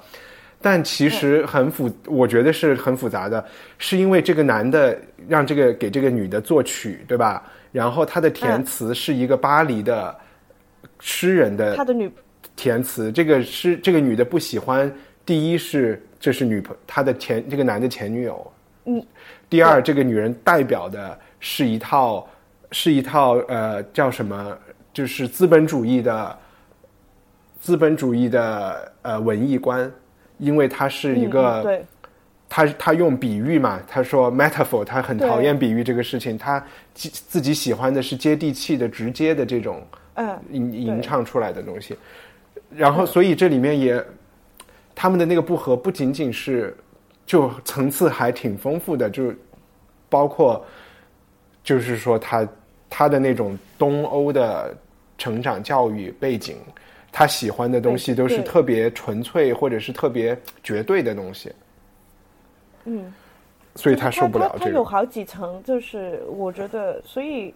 但其实很复，我觉得是很复杂的，是因为这个男的让这个给这个女的作曲，对吧？然后他的填词是一个巴黎的诗人的，他的女。填词，这个诗这个女的不喜欢。第一是这是女朋他的前这个男的前女友。嗯。第二，这个女人代表的是一套是一套呃叫什么？就是资本主义的资本主义的呃文艺观，因为他是一个对。他他用比喻嘛，他说 metaphor，他很讨厌比喻这个事情，他自自己喜欢的是接地气的、直接的这种嗯吟吟唱出来的东西。然后，所以这里面也，他们的那个不和不仅仅是，就层次还挺丰富的，就包括，就是说他他的那种东欧的成长教育背景，他喜欢的东西都是特别纯粹或者是特别绝对的东西。嗯，所以他受不了这个。他有好几层，就是我觉得，所以。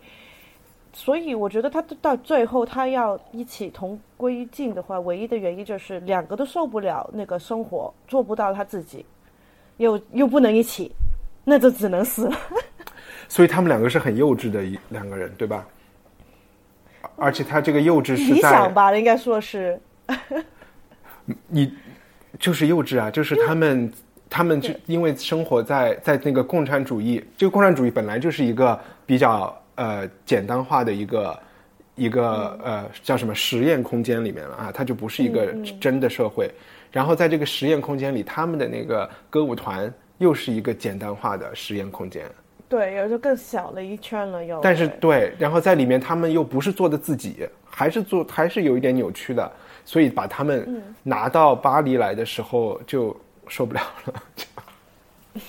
所以我觉得他到最后他要一起同归于尽的话，唯一的原因就是两个都受不了那个生活，做不到他自己，又又不能一起，那就只能死了。*laughs* 所以他们两个是很幼稚的一两个人，对吧？而且他这个幼稚是理想吧，应该说是。*laughs* 你就是幼稚啊！就是他们，他们就因为生活在在那个共产主义，这个共产主义本来就是一个比较。呃，简单化的一个一个呃叫什么实验空间里面了啊，它就不是一个真的社会。然后在这个实验空间里，他们的那个歌舞团又是一个简单化的实验空间。对，有就更小了一圈了，又。但是对，然后在里面他们又不是做的自己，还是做还是有一点扭曲的，所以把他们拿到巴黎来的时候就受不了了。*laughs*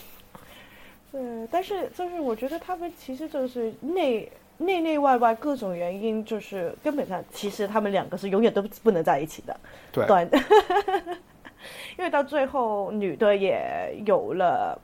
对，但是就是我觉得他们其实就是内内内外外各种原因，就是根本上其实他们两个是永远都不能在一起的。对，*laughs* 因为到最后女的也有了，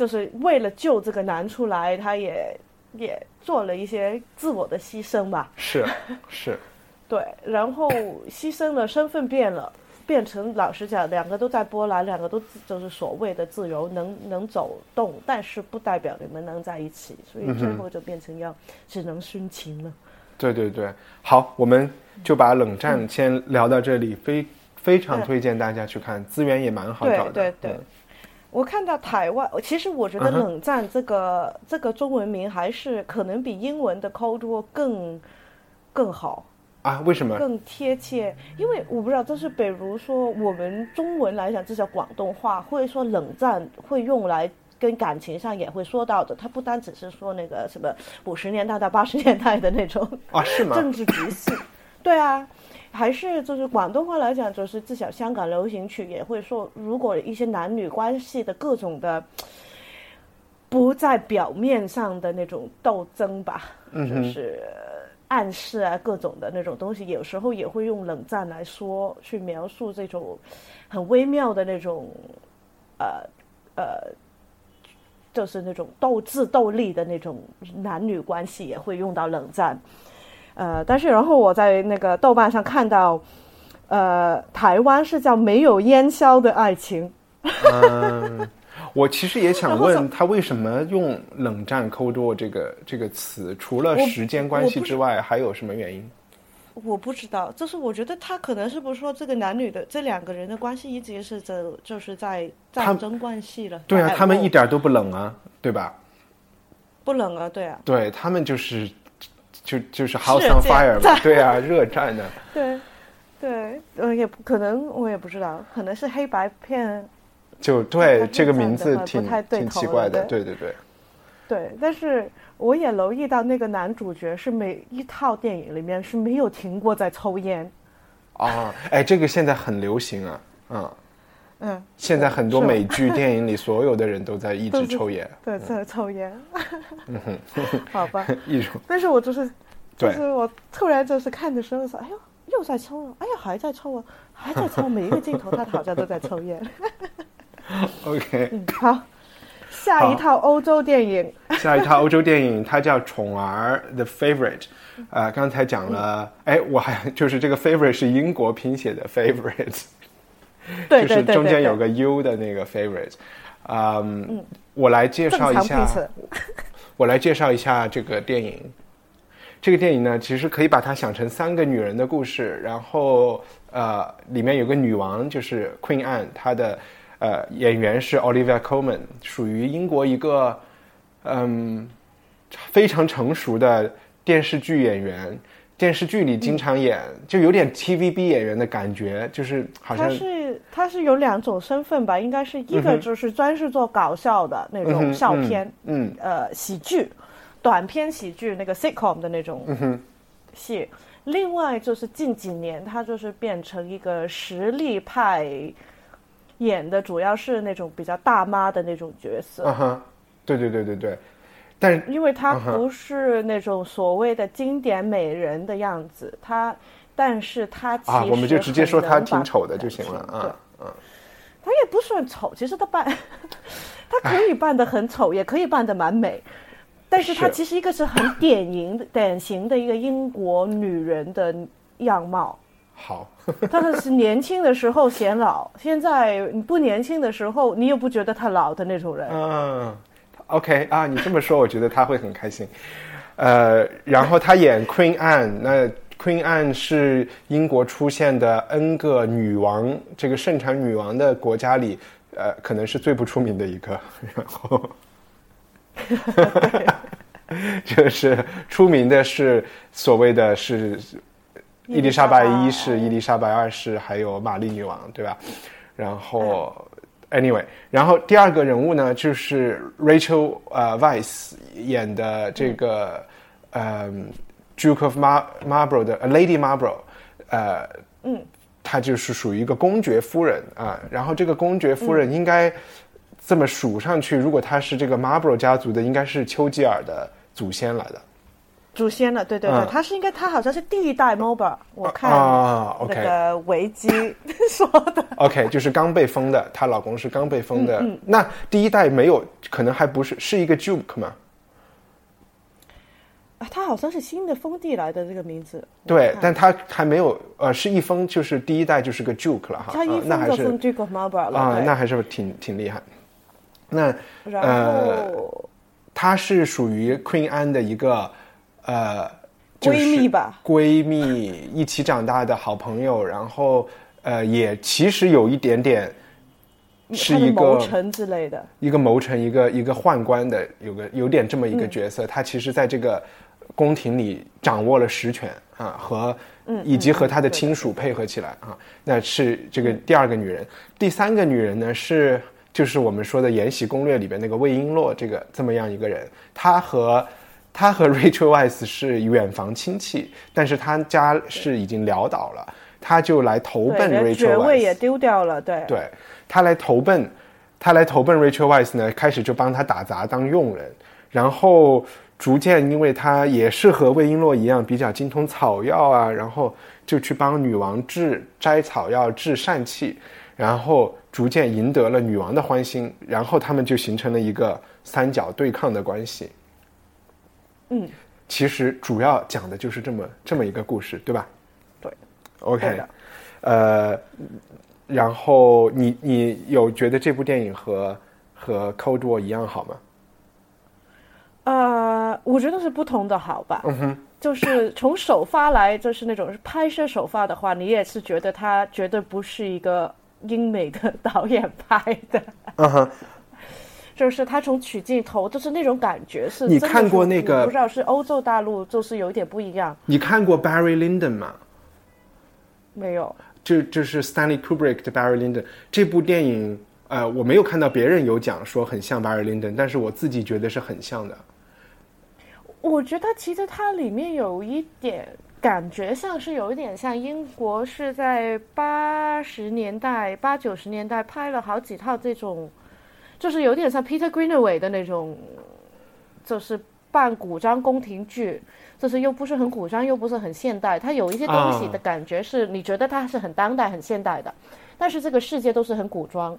就是为了救这个男出来，他也也做了一些自我的牺牲吧。是是，*laughs* 对，然后牺牲了，身份变了。变成老实讲，两个都在波兰，两个都就是所谓的自由，能能走动，但是不代表你们能在一起，所以最后就变成要只能殉情了。对对对，好，我们就把冷战先聊到这里，非非常推荐大家去看，资源也蛮好找的。对对对，我看到台湾，其实我觉得冷战这个这个中文名还是可能比英文的 Cold War 更更好。啊，为什么更贴切？因为我不知道，就是比如说我们中文来讲，这叫广东话，或者说冷战会用来跟感情上也会说到的。他不单只是说那个什么五十年代到八十年代的那种啊，是吗？政治局势，对啊，还是就是广东话来讲，就是至少香港流行曲也会说，如果一些男女关系的各种的不在表面上的那种斗争吧，就是暗示啊各种的那种东西，有时候也会用冷战来说去描述这种很微妙的那种呃呃。就是那种斗智斗力的那种男女关系，也会用到冷战。呃，但是然后我在那个豆瓣上看到，呃，台湾是叫没有烟消的爱情。嗯，我其实也 *laughs* 想问他为什么用冷战扣多这个这个词，除了时间关系之外，还有什么原因？我不知道，就是我觉得他可能是不是说这个男女的这两个人的关系一直是这就是在战争关系了。对啊，他们一点都不冷啊，对吧？不冷啊，对啊。对他们就是就就是 house on fire 嘛，*laughs* 对啊，热战的。对对，呃，也不可能，我也不知道，可能是黑白片。就对这个名字挺挺奇怪的，对对对。对，但是。我也留意到那个男主角是每一套电影里面是没有停过在抽烟。啊，哎，这个现在很流行啊，嗯，嗯，现在很多美剧、电影里所有的人都在一直抽烟，对，在抽烟。嗯哼，好吧，*laughs* 艺术。但是我就是，就是我突然就是看的时候说，哎呦，又在抽了，哎呀，还在抽啊，还在抽，每一个镜头他好像都在抽烟。OK，嗯，好。下一套欧洲电影，下一套欧洲电影，它叫《宠儿》*laughs* The Favorite，啊，刚才讲了，哎，我还 *laughs* 就是这个 Favorite 是英国拼写的 Favorite，就是中间有个 U 的那个 Favorite，嗯，我来介绍一下，我来介绍一下这个电影。这个电影呢，其实可以把它想成三个女人的故事，然后呃，里面有个女王，就是 Queen Anne，她的。呃，演员是 Olivia Colman，属于英国一个嗯非常成熟的电视剧演员。电视剧里经常演，就有点 TVB 演员的感觉，就是好像。他是他是有两种身份吧？应该是一个就是专是做搞笑的那种笑片，嗯，呃，喜剧、短片喜剧那个 sitcom 的那种戏。另外就是近几年，他就是变成一个实力派。演的主要是那种比较大妈的那种角色，嗯哼，对对对对对，但因为她不是那种所谓的经典美人的样子，她，但是她啊，我们就直接说她挺丑的就行了，啊，嗯，她也不算丑，其实她扮，*laughs* 她可以扮的很丑，也可以扮的蛮美，但是她其实一个是很典型的、典型的一个英国女人的样貌。好，*laughs* 他是年轻的时候显老，现在不年轻的时候，你又不觉得她老的那种人。嗯，OK 啊，你这么说，我觉得他会很开心。呃，然后他演 Queen Anne，那 Queen Anne 是英国出现的 N 个女王这个盛产女王的国家里，呃，可能是最不出名的一个。然后，*laughs* 就是出名的是所谓的是。伊丽莎白一世、伊丽莎白二世，还有玛丽女王，对吧？然后，anyway，然后第二个人物呢，就是 Rachel 呃 Weisz 演的这个呃 Duke of Mar Marlborough 的 Lady Marlborough，呃，嗯，她就是属于一个公爵夫人啊。然后这个公爵夫人应该这么数上去，如果她是这个 Marlborough 家族的，应该是丘吉尔的祖先来的。祖先了，对对对，他是应该，他好像是第一代 mobile，我看那个维基 *laughs* 说的。OK，就是刚被封的，她老公是刚被封的。那第一代没有，可能还不是是一个 Juke 吗？啊，他好像是新的封地来的这个名字。对，但他还没有，呃，是一封就是第一代就是个 Juke 了哈。他一封就封 Duke Marlborough 了啊，那还是挺挺厉害。那然后他是属于 Queen Anne 的一个。呃，闺蜜吧，闺蜜一起长大的好朋友，然后呃，也其实有一点点是一个谋臣之类的，一个谋臣，一个一个宦官的，有个有点这么一个角色。他其实在这个宫廷里掌握了实权啊，和以及和他的亲属配合起来啊，那是这个第二个女人。第三个女人呢，是就是我们说的《延禧攻略》里边那个魏璎珞，这个这么样一个人，她和。他和 *laughs* Rachel Weiss 是远房亲戚，但是他家是已经潦倒了，他就来投奔 Rachel 爵位也丢掉了，对对他来投奔，他来投奔 Rachel Weiss 呢，开始就帮他打杂当佣人，然后逐渐因为他也是和魏璎珞一样比较精通草药啊，然后就去帮女王治摘草药治疝气，然后逐渐赢得了女王的欢心，然后他们就形成了一个三角对抗的关系。嗯，其实主要讲的就是这么这么一个故事，对吧？对，OK，呃，然后你你有觉得这部电影和和 Cold War 一样好吗？呃，我觉得是不同的好吧。嗯哼，就是从首发来，就是那种拍摄首发的话，你也是觉得他绝对不是一个英美的 *laughs* 导演拍的，嗯哼，就是他从取镜头，就是那种感觉是。你看过那个我不知道是欧洲大陆，就是有一点不一样。你看过 Barry Lyndon 吗？没有，就就是 Stanley Kubrick 的 Barry Lyndon 这部电影，呃，我没有看到别人有讲说很像 Barry Lyndon，但是我自己觉得是很像的。我觉得其实它里面有一点感觉像是有一点像英国是在八十年代、八九十年代拍了好几套这种，就是有点像 Peter Greenaway 的那种，就是半古装宫廷剧，就是又不是很古装，又不是很现代，它有一些东西的感觉是你觉得它是很当代、很现代的，但是这个世界都是很古装。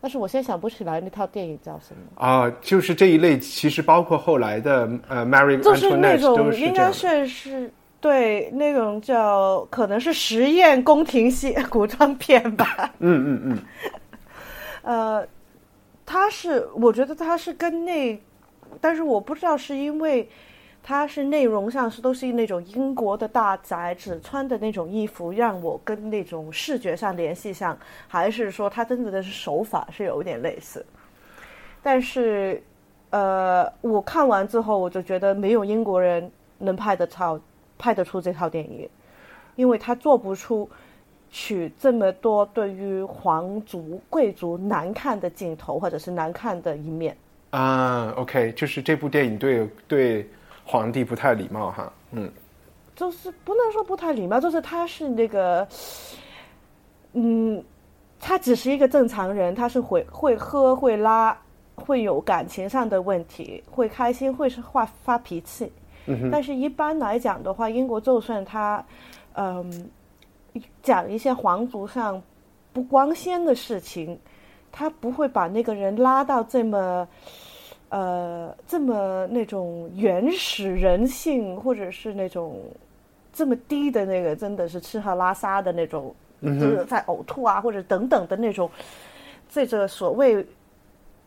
但是我现在想不起来那套电影叫什么。啊，就是这一类，其实包括后来的呃 Mary 就是那种应该是这样的。是是对那种叫可能是实验宫廷戏 *laughs* 古装片吧。嗯嗯嗯，*laughs* 呃，他是我觉得他是跟那，但是我不知道是因为他是内容上是都是那种英国的大宅只穿的那种衣服，让我跟那种视觉上联系上，还是说他真的的是手法是有一点类似。但是，呃，我看完之后，我就觉得没有英国人能拍得超拍得出这套电影，因为他做不出取这么多对于皇族贵族难看的镜头，或者是难看的一面。啊，OK，就是这部电影对对皇帝不太礼貌哈。嗯就是不能说不太礼貌，就是他是那个，嗯，他只是一个正常人，他是会会喝会拉，会有感情上的问题，会开心会是发发脾气。嗯但是一般来讲的话，英国就算他，嗯，讲一些皇族上不光鲜的事情，他不会把那个人拉到这么。呃，这么那种原始人性，或者是那种这么低的那个，真的是吃喝拉撒的那种，就是在呕吐啊，或者等等的那种，这个所谓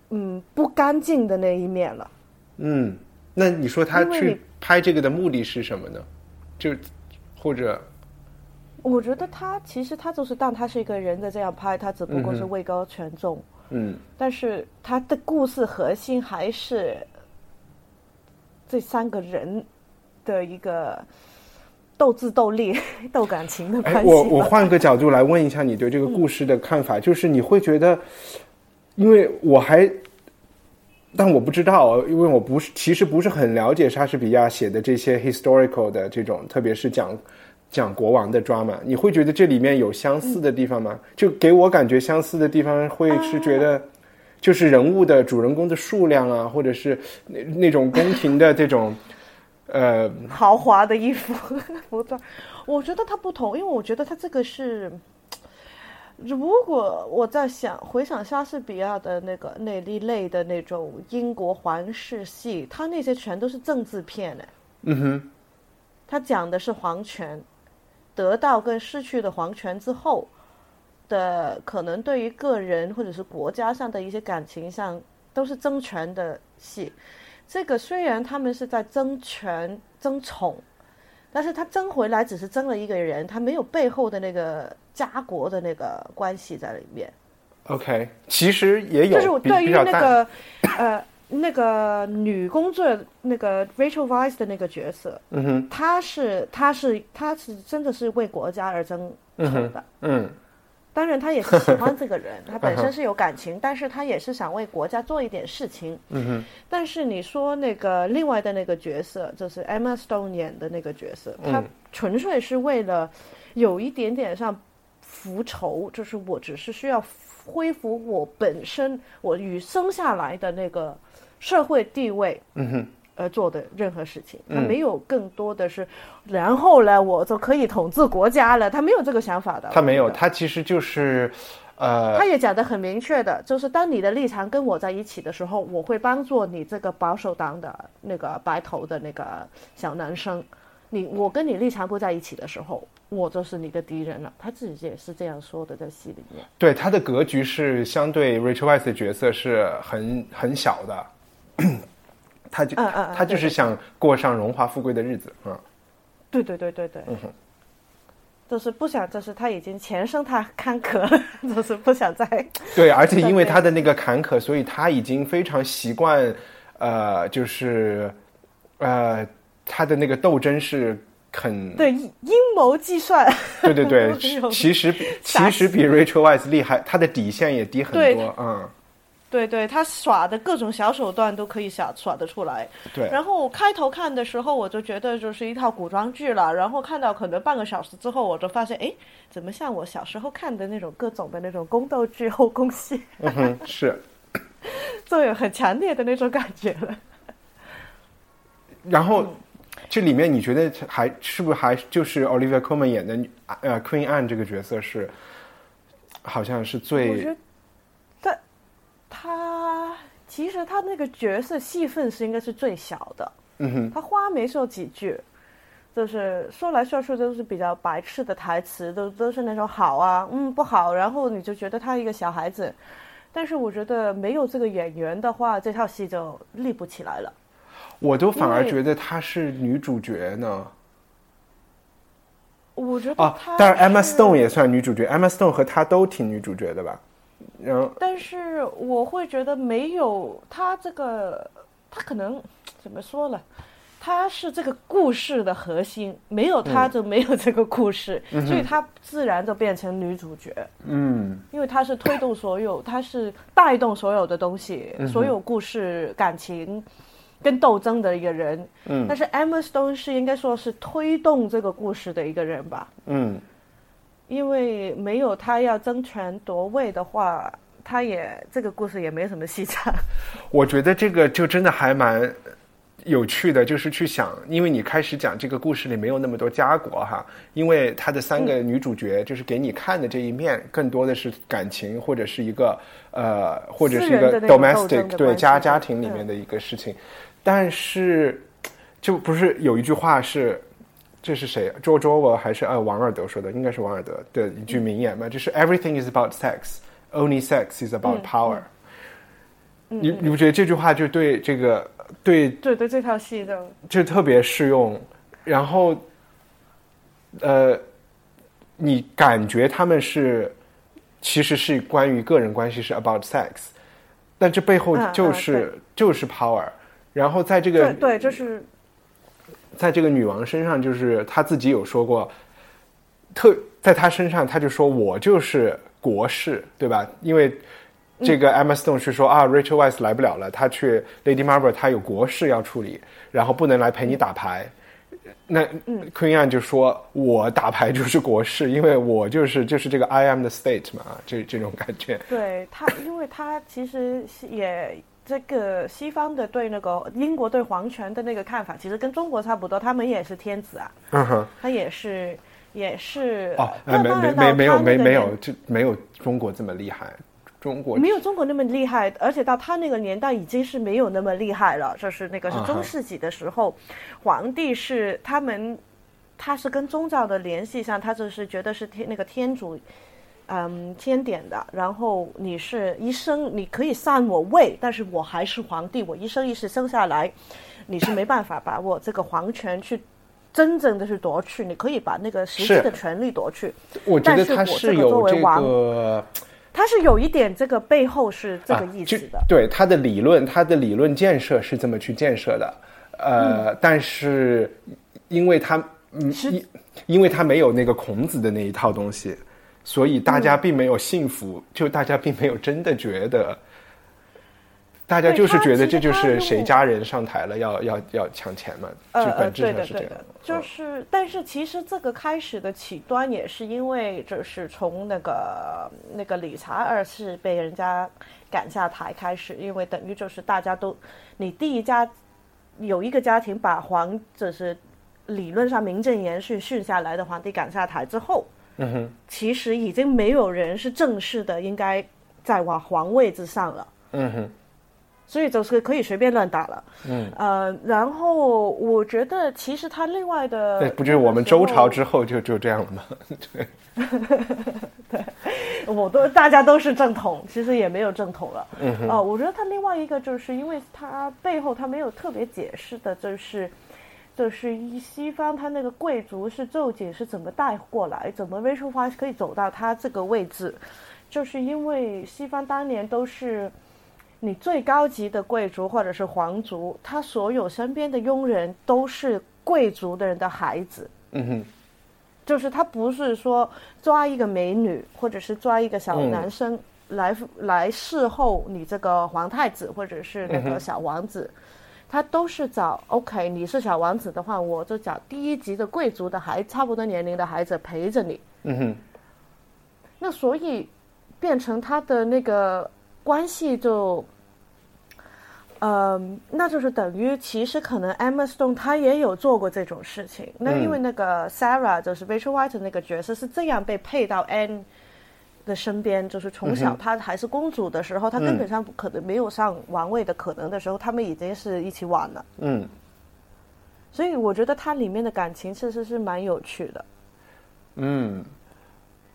嗯不干净的那一面了。嗯，那你说他去拍这个的目的是什么呢？就或者我觉得他其实他就是当他是一个人的这样拍，他只不过是位高权重。嗯。但是他的故事核心还是这三个人的一个斗智斗力、*laughs* 斗感情的关哎，系我我换个角度来问一下你对这个故事的看法，就是你会觉得，因为我还，但我不知道，因为我不是其实不是很了解莎士比亚写的这些 historical 的这种，特别是讲讲国王的 drama，你会觉得这里面有相似的地方吗？就给我感觉相似的地方会是觉得。就是人物的主人公的数量啊，或者是那那种宫廷的这种，*laughs* 呃，豪华的衣服 *laughs* 服装，我觉得它不同，因为我觉得它这个是，如果我在想回想莎士比亚的那个那一类的那种英国皇室戏，他那些全都是政治片呢，嗯哼，他讲的是皇权，得到跟失去的皇权之后的可能对于个人或者是国家上的一些感情上都是争权的戏。这个虽然他们是在争权争宠，但是他争回来只是争了一个人，他没有背后的那个家国的那个关系在里面。OK，其实也有就是我对于那个 *laughs* 呃那个女工作那个 Rachel Weisz 的那个角色，嗯哼，她是她是她是真的是为国家而争宠的，嗯当然她也是喜欢这个人，*laughs* 她本身是有感情，但是她也是想为国家做一点事情。嗯哼。但是你说那个另外的那个角色，就是 Emma Stone 演的那个角色，她纯粹是为了有一点点像复仇，就是我只是需要恢复我本身我与生下来的那个社会地位。嗯哼。而做的任何事情，他没有更多的是，然后呢，我就可以统治国家了。他没有这个想法的。他没有，他其实就是，呃，他也讲得很明确的，就是当你的立场跟我在一起的时候，我会帮助你这个保守党的那个白头的那个小男生。你我跟你立场不在一起的时候，我就是你的敌人了。他自己也是这样说的，在戏里面。对他的格局是相对 Rachel Weisz 的角色是很很小的。*clears throat* 他就他就是想过上荣华富贵的日子，嗯，对对对对对，嗯哼，就是不想，就是他已经前生他坎坷，*laughs* 就是不想再 *laughs* 对，而且因为他的那个坎坷，所以他已经非常习惯，呃，就是呃，他的那个斗争是很对阴谋计算，*laughs* 对对对，其实其实比 Rachel Weisz 厉害，他的底线也低很多，嗯。对对，他耍的各种小手段都可以耍耍得出来。对。然后开头看的时候，我就觉得就是一套古装剧了。然后看到可能半个小时之后，我就发现，哎，怎么像我小时候看的那种各种的那种宫斗剧、后宫戏？嗯是。*laughs* 就有很强烈的那种感觉了。*laughs* 然后，这里面你觉得还是不是还就是 Olivia Colman 演的呃 Queen Anne 这个角色是，好像是最。他其实他那个角色戏份是应该是最小的，嗯哼，他话没说几句，就是说来说去都是比较白痴的台词，都都是那种好啊，嗯不好，然后你就觉得他一个小孩子，但是我觉得没有这个演员的话，这套戏就立不起来了。我都反而觉得她是女主角呢。我觉得啊，但是 Emma Stone 也算女主角，Emma Stone 和她都挺女主角的吧。但是我会觉得没有他这个，他可能怎么说呢？他是这个故事的核心，没有他就没有这个故事，所以他自然就变成女主角。嗯，因为他是推动所有，他是带动所有的东西，所有故事、感情跟斗争的一个人。嗯，但是 Emma Stone 是应该说是推动这个故事的一个人吧？嗯。因为没有他要争权夺位的话，他也这个故事也没什么戏唱。*laughs* 我觉得这个就真的还蛮有趣的，就是去想，因为你开始讲这个故事里没有那么多家国哈，因为他的三个女主角就是给你看的这一面，更多的是感情或者是一个呃或者是一个 domestic 对家家庭里面的一个事情，但是就不是有一句话是。这是谁 Orwell 还是呃王尔德说的？应该是王尔德的一句名言嘛，就是 “Everything is about sex, only sex is about power。”你你不觉得这句话就对这个对对对这套戏的就特别适用？然后，呃，你感觉他们是其实是关于个人关系，是 about sex，但这背后就是就是 power。然后在这个对就是。在这个女王身上，就是她自己有说过，特在她身上，她就说我就是国士，对吧？因为这个 Emma Stone 是说啊，Rachel Weiss 来不了了，她去 Lady Marvel，她有国事要处理，然后不能来陪你打牌。那 Queen Anne 就说，我打牌就是国事，因为我就是就是这个 I am the state 嘛，这这种感觉。对他，因为他其实也。这个西方的对那个英国对皇权的那个看法，其实跟中国差不多，他们也是天子啊，嗯哼，他也是也是哦，没没没没有没没有就没有中国这么厉害，中国没有中国那么厉害，而且到他那个年代已经是没有那么厉害了，就是那个是中世纪的时候，皇帝是他们，他是跟宗教的联系上，他就是觉得是天那个天主。嗯，天点的。然后你是一生，你可以散我位，但是我还是皇帝。我一生一世生下来，你是没办法把我这个皇权去真正的去夺去。你可以把那个实际的权利夺去。我觉得他是有这个，他是有一点这个背后是这个意思的。对他的理论，他的理论建设是这么去建设的。呃，但是因为他嗯，因因为他没有那个孔子的那一套东西。所以大家并没有幸福，就大家并没有真的觉得，大家就是觉得这就是谁家人上台了，要要要抢钱嘛，就本质上是这样。就是，但是其实这个开始的起端也是因为，就是从那个那个理查二世被人家赶下台开始，因为等于就是大家都，你第一家有一个家庭把皇，就是理论上名正言顺训下来的皇帝赶下台之后。嗯哼，其实已经没有人是正式的应该在往皇位之上了。嗯哼，所以就是可以随便乱打了。嗯，呃，然后我觉得其实他另外的，对，不就是我们周朝之后就就这样了吗？对，*laughs* 对，我都大家都是正统，其实也没有正统了。嗯哼，哦，我觉得他另外一个就是因为他背后他没有特别解释的，就是。就是一西方，他那个贵族是奏姐是怎么带过来，怎么 Rachel Weisz 可以走到他这个位置，就是因为西方当年都是你最高级的贵族或者是皇族，他所有身边的佣人都是贵族的人的孩子。嗯哼，就是他不是说抓一个美女或者是抓一个小男生来来侍候你这个皇太子或者是那个小王子。他都是找 OK，你是小王子的话，我就找第一级的贵族的孩，差不多年龄的孩子陪着你。嗯哼。那所以变成他的那个关系就，嗯，那就是等于其实可能 Emma Stone 他也有做过这种事情。那因为那个 Sarah 就是 Rachel White 那个角色是这样被配到 Anne。的身边，就是从小她还是公主的时候，她根本上不可能没有上王位的可能的时候，他们已经是一起玩了。嗯，所以我觉得它里面的感情其实是蛮有趣的。嗯，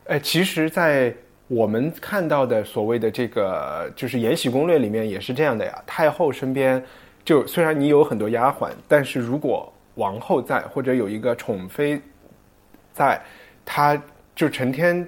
哎，其实，在我们看到的所谓的这个就是《延禧攻略》里面也是这样的呀。太后身边就虽然你有很多丫鬟，但是如果王后在或者有一个宠妃在，她就成天。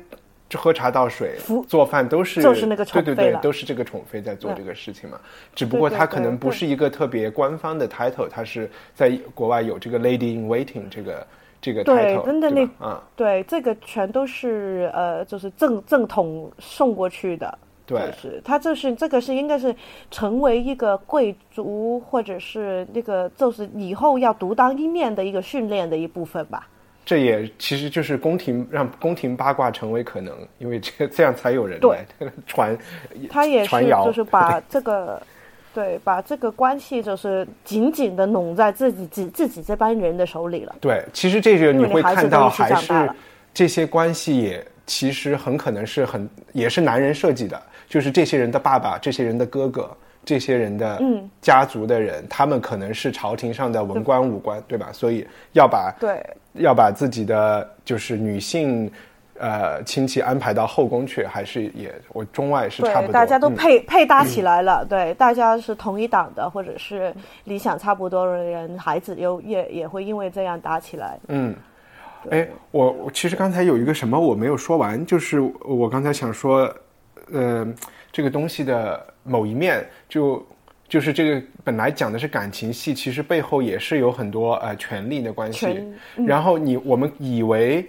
喝茶倒水、做饭都是就是那个宠妃对对对，都是这个宠妃在做这个事情嘛。只不过他可能不是一个特别官方的 title，他是在国外有这个 lady in waiting 这个这个 title，真的那啊，对，这个全都是呃，就是正正统送过去的。对，是他这是这个是应该是成为一个贵族或者是那个就是以后要独当一面的一个训练的一部分吧。这也其实就是宫廷让宫廷八卦成为可能，因为这这样才有人来 *laughs* 传。他也是就是把这个对把这个关系就是紧紧的拢在自己自自己这班人的手里了。对，其实这个你会看到还是这些关系也其实很可能是很也是男人设计的，就是这些人的爸爸，这些人的哥哥。这些人的家族的人，他们可能是朝廷上的文官武官，对吧？所以要把对要把自己的就是女性呃亲戚安排到后宫去，还是也我中外是差不多，大家都配配搭起来了。对，大家是同一党的，或者是理想差不多的人，孩子又也也会因为这样打起来。嗯，哎，我我其实刚才有一个什么我没有说完，就是我刚才想说，呃，这个东西的。某一面就就是这个本来讲的是感情戏，其实背后也是有很多呃权力的关系。然后你我们以为，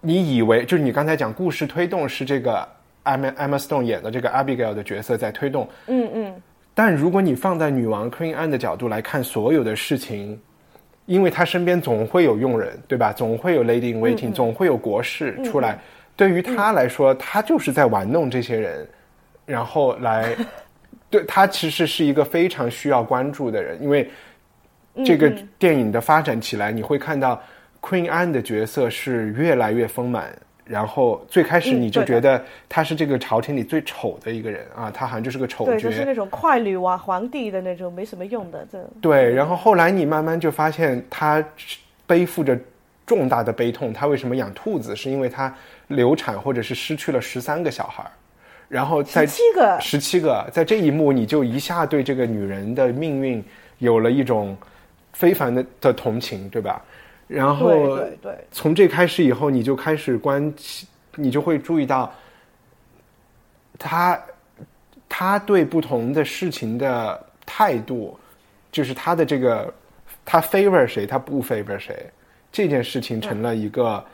你以为就是你刚才讲故事推动是这个 Emma Emma Stone 演的这个 Abigail 的角色在推动。嗯嗯。但如果你放在女王 Queen Anne 的角度来看所有的事情，因为她身边总会有佣人，对吧？总会有 Lady in Waiting，总会有国事出来。对于她来说，她就是在玩弄这些人。然后来，对他其实是一个非常需要关注的人，因为这个电影的发展起来，你会看到 Queen Anne 的角色是越来越丰满。然后最开始你就觉得他是这个朝廷里最丑的一个人啊，他好像就是个丑角，就是那种快女王皇帝的那种没什么用的这。对，然后后来你慢慢就发现他背负着重大的悲痛，他为什么养兔子？是因为他流产或者是失去了十三个小孩儿。然后在十七个，十七个，在这一幕，你就一下对这个女人的命运有了一种非凡的的同情，对吧？然后，对对，从这开始以后，你就开始关，你就会注意到，他他对不同的事情的态度，就是他的这个，他 favor 谁，他不 favor 谁，这件事情成了一个，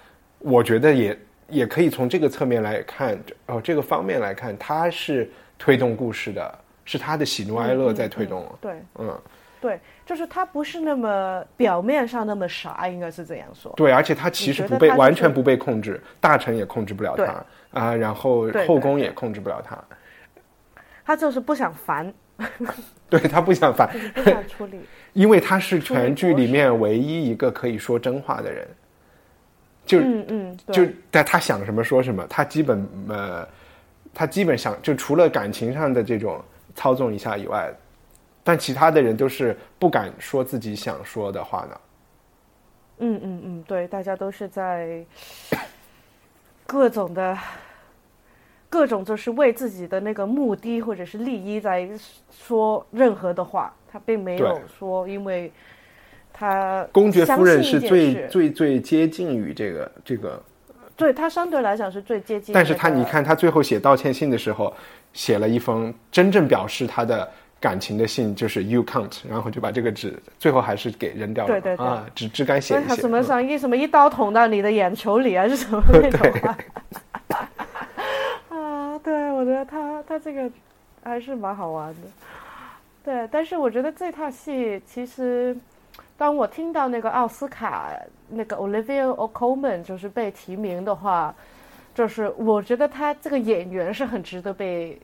我觉得也。也可以从这个侧面来看，哦，这个方面来看，他是推动故事的，是他的喜怒哀乐在推动。对，嗯，对，就是他不是那么表面上那么傻，应该是这样说。对，而且他其实不被完全不被控制，大臣也控制不了他啊，然后后宫也控制不了他。他就是不想烦，*laughs* 对他不想烦，不想处理。*laughs* 因为他是全剧里面唯一一个可以说真话的人，就、嗯嗯，就对，但他想什么说什么，他基本呃，他基本想就除了感情上的这种操纵一下以外，但其他的人都是不敢说自己想说的话呢。嗯嗯嗯，对，大家都是在各种的。各种就是为自己的那个目的或者是利益在说任何的话，他并没有说，因为他公爵夫人是最最最接近于这个这个，对他相对来讲是最接近、但是他你看他最后写道歉信的时候，写了一封真正表示他的感情的信，就是 you can't，然后就把这个纸最后还是给扔掉了，对对对啊，只只敢写一写。什么嗯上一什么一刀捅到你的眼球里啊，是什么那种啊？*laughs* 啊，对，我觉得他他这个还是蛮好玩的。对，但是我觉得这套戏其实，当我听到那个奥斯卡那个 Olivia Colman 就是被提名的话，就是我觉得他这个演员是很值得被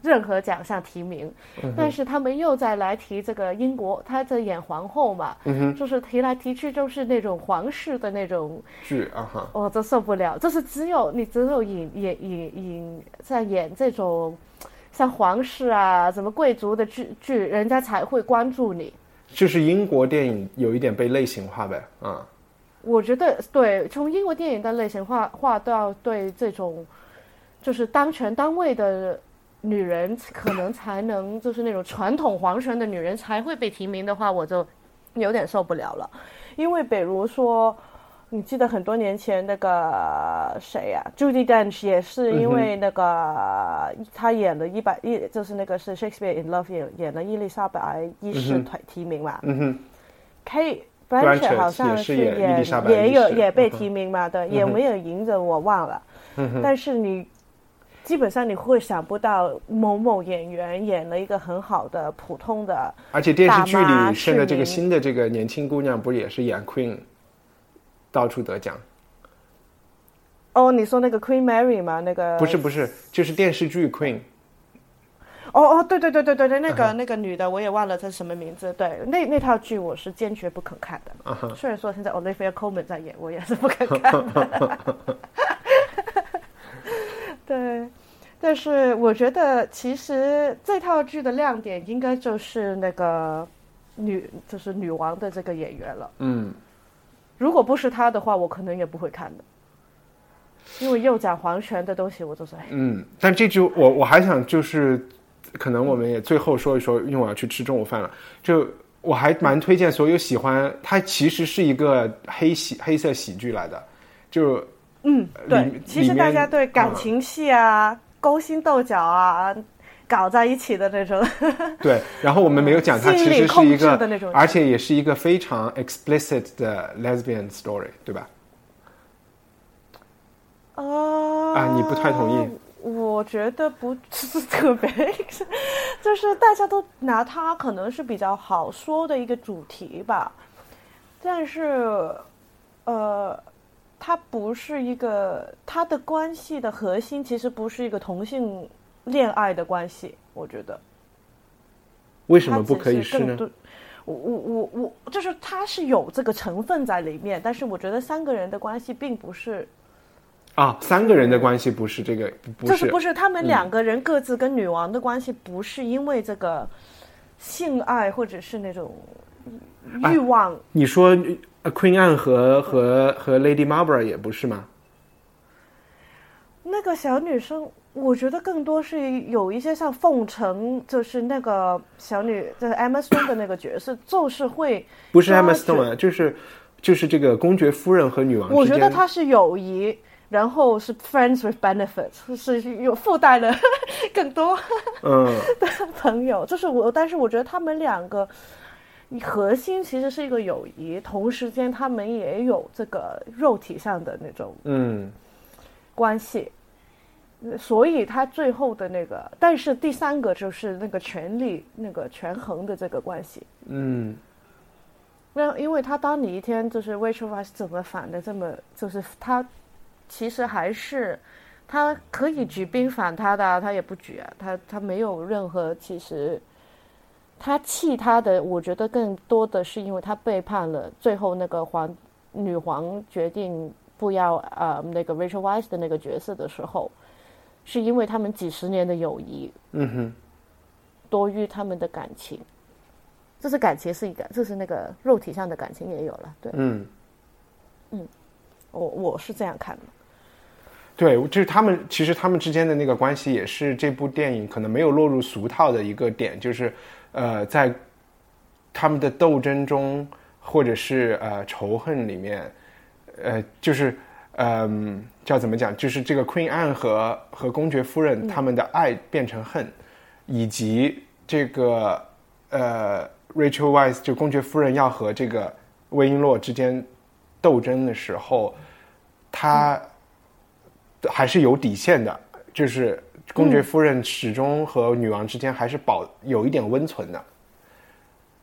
任何奖项提名，但是他们又再来提这个英国，他在演皇后嘛，嗯就是提来提去就是那种皇室的那种，剧啊哈，我、真受不了，就是只有你只有演演演演在演这种像皇室啊、什么贵族的剧剧，人家才会关注你。就是英国电影有一点被类型化呗，啊，我觉得对，从英国电影的类型化化到对这种就是当权单位的女人，可能才能就是那种传统皇权的女人才会被提名的话，我就有点受不了了。因为比如说，你记得很多年前那个谁呀、j u d y Dench 也是因为那个、他演的一百一，就是那个是 Shakespeare in Love 演演了伊丽莎白一世提提名嘛。嗯哼，Kate Blanchett 好像是演伊丽莎白也有也被提名嘛，对，也没有赢着我忘了。嗯但是你基本上你会想不到某某演员演了一个很好的普通的，而且电视剧里现在这个新的这个年轻姑娘不是也是演 Queen，到处得奖？哦，你说那个 Queen Mary 吗？那个不是不是，就是电视剧 Queen，哦哦，对对对对对对，那嗯个、那个女的我也忘了她什么名字。对，那那套剧我是坚决不肯看的。嗯虽然说现在 Olivia Colman 在演，我也是不肯看的。*laughs* 对，但是我觉得其实这套剧的亮点应该就是那个女，就是女王的这个演员了。嗯，如果不是他的话，我可能也不会看的。因为又讲皇权的东西，我就是哎嗯，但这就我我还想就是，可能我们也最后说一说，因为我要去吃中午饭了。就我还蛮推荐所有喜欢它，其实是一个黑喜黑色喜剧来的，就嗯，对，其实大家对感情戏啊、勾心斗角啊、搞在一起的那种，*laughs* 对。然后我们没有讲它其实是一个而且也是一个非常 explicit 的 lesbian story，对吧？哦啊你不太同意？我觉得不是特别，*laughs* 就是大家都拿它可能是比较好说的一个主题吧，但是，呃，它不是一个它的关系的核心，其实不是一个同性恋爱的关系，我觉得。为什么不可以是呢？我我我我，就是他是有这个成分在里面，但是我觉得三个人的关系并不是，啊，三个人的关系不是这个，不就是是不是他们两个人各自跟女王的关系不是因为这个性爱或者是那种欲望，你说呃 Queen Anne 和和和 Lady Marlborough 也不是吗？那个小女生。我觉得更多是有一些像凤城，就是那个小女，就是 Emma Stone 的那个角色，就是会不是 Emma Stone 啊，就是就是这个公爵夫人和女王。我觉得她是友谊，然后是 friends with benefits，是有附带的 *laughs* 更多嗯 *laughs* 的朋友。就是我，但是我觉得他们两个核心其实是一个友谊，同时间他们也有这个肉体上的那种嗯关系，所以他最后的那个，但是第三个就是那个权力那个权衡的这个关系。嗯那因为他当你一天就是 Rachel Weisz 怎么反的这么，就是他其实还是他可以举兵反他的啊，他也不举啊，他他没有任何其实他气他的，我觉得更多的是因为他背叛了最后那个皇女皇决定不要呃那个 Rachel Weisz 的那个角色的时候，是因为他们几十年的友谊嗯哼，多于他们的感情。这是感情是一个，这是那个肉体上的感情也有了，对。嗯嗯。我我是这样看的。对，就是他们其实他们之间的那个关系，也是这部电影可能没有落入俗套的一个点，就是呃，在他们的斗争中，或者是呃仇恨里面，呃，就是嗯、叫怎么讲，就是这个 Queen Anne 和和公爵夫人他们的爱变成恨，以及这个呃 Rachel Weisz 就公爵夫人要和这个魏璎珞之间斗争的时候，她还是有底线的，就是公爵夫人始终和女王之间还是保有一点温存的，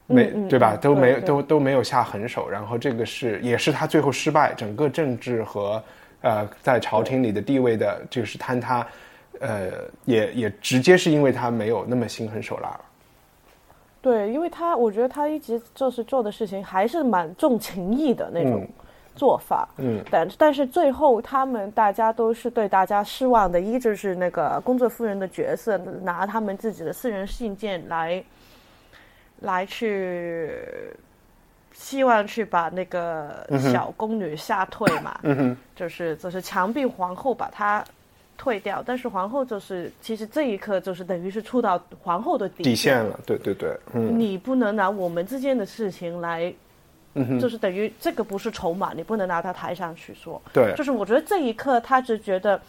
没对吧？嗯都没都都没有下狠手，然后这个是也是他最后失败，整个政治和呃在朝廷里的地位的就是坍塌，呃，也也直接是因为他没有那么心狠手辣了。对，因为他我觉得他一直就是做的事情还是蛮重情义的那种嗯做法。嗯但但是最后他们大家都是对大家失望的，一就是那个工作夫人的角色拿他们自己的私人信件来来去。希望去把那个小宫女吓退嘛，嗯，就是就是强逼皇后把她退掉，但是皇后就是其实这一刻就是等于是触到皇后的底底线了，对对对，嗯。你不能拿我们之间的事情来，就是等于这个不是筹码，你不能拿它抬上去说。对。就是我觉得这一刻，他只觉得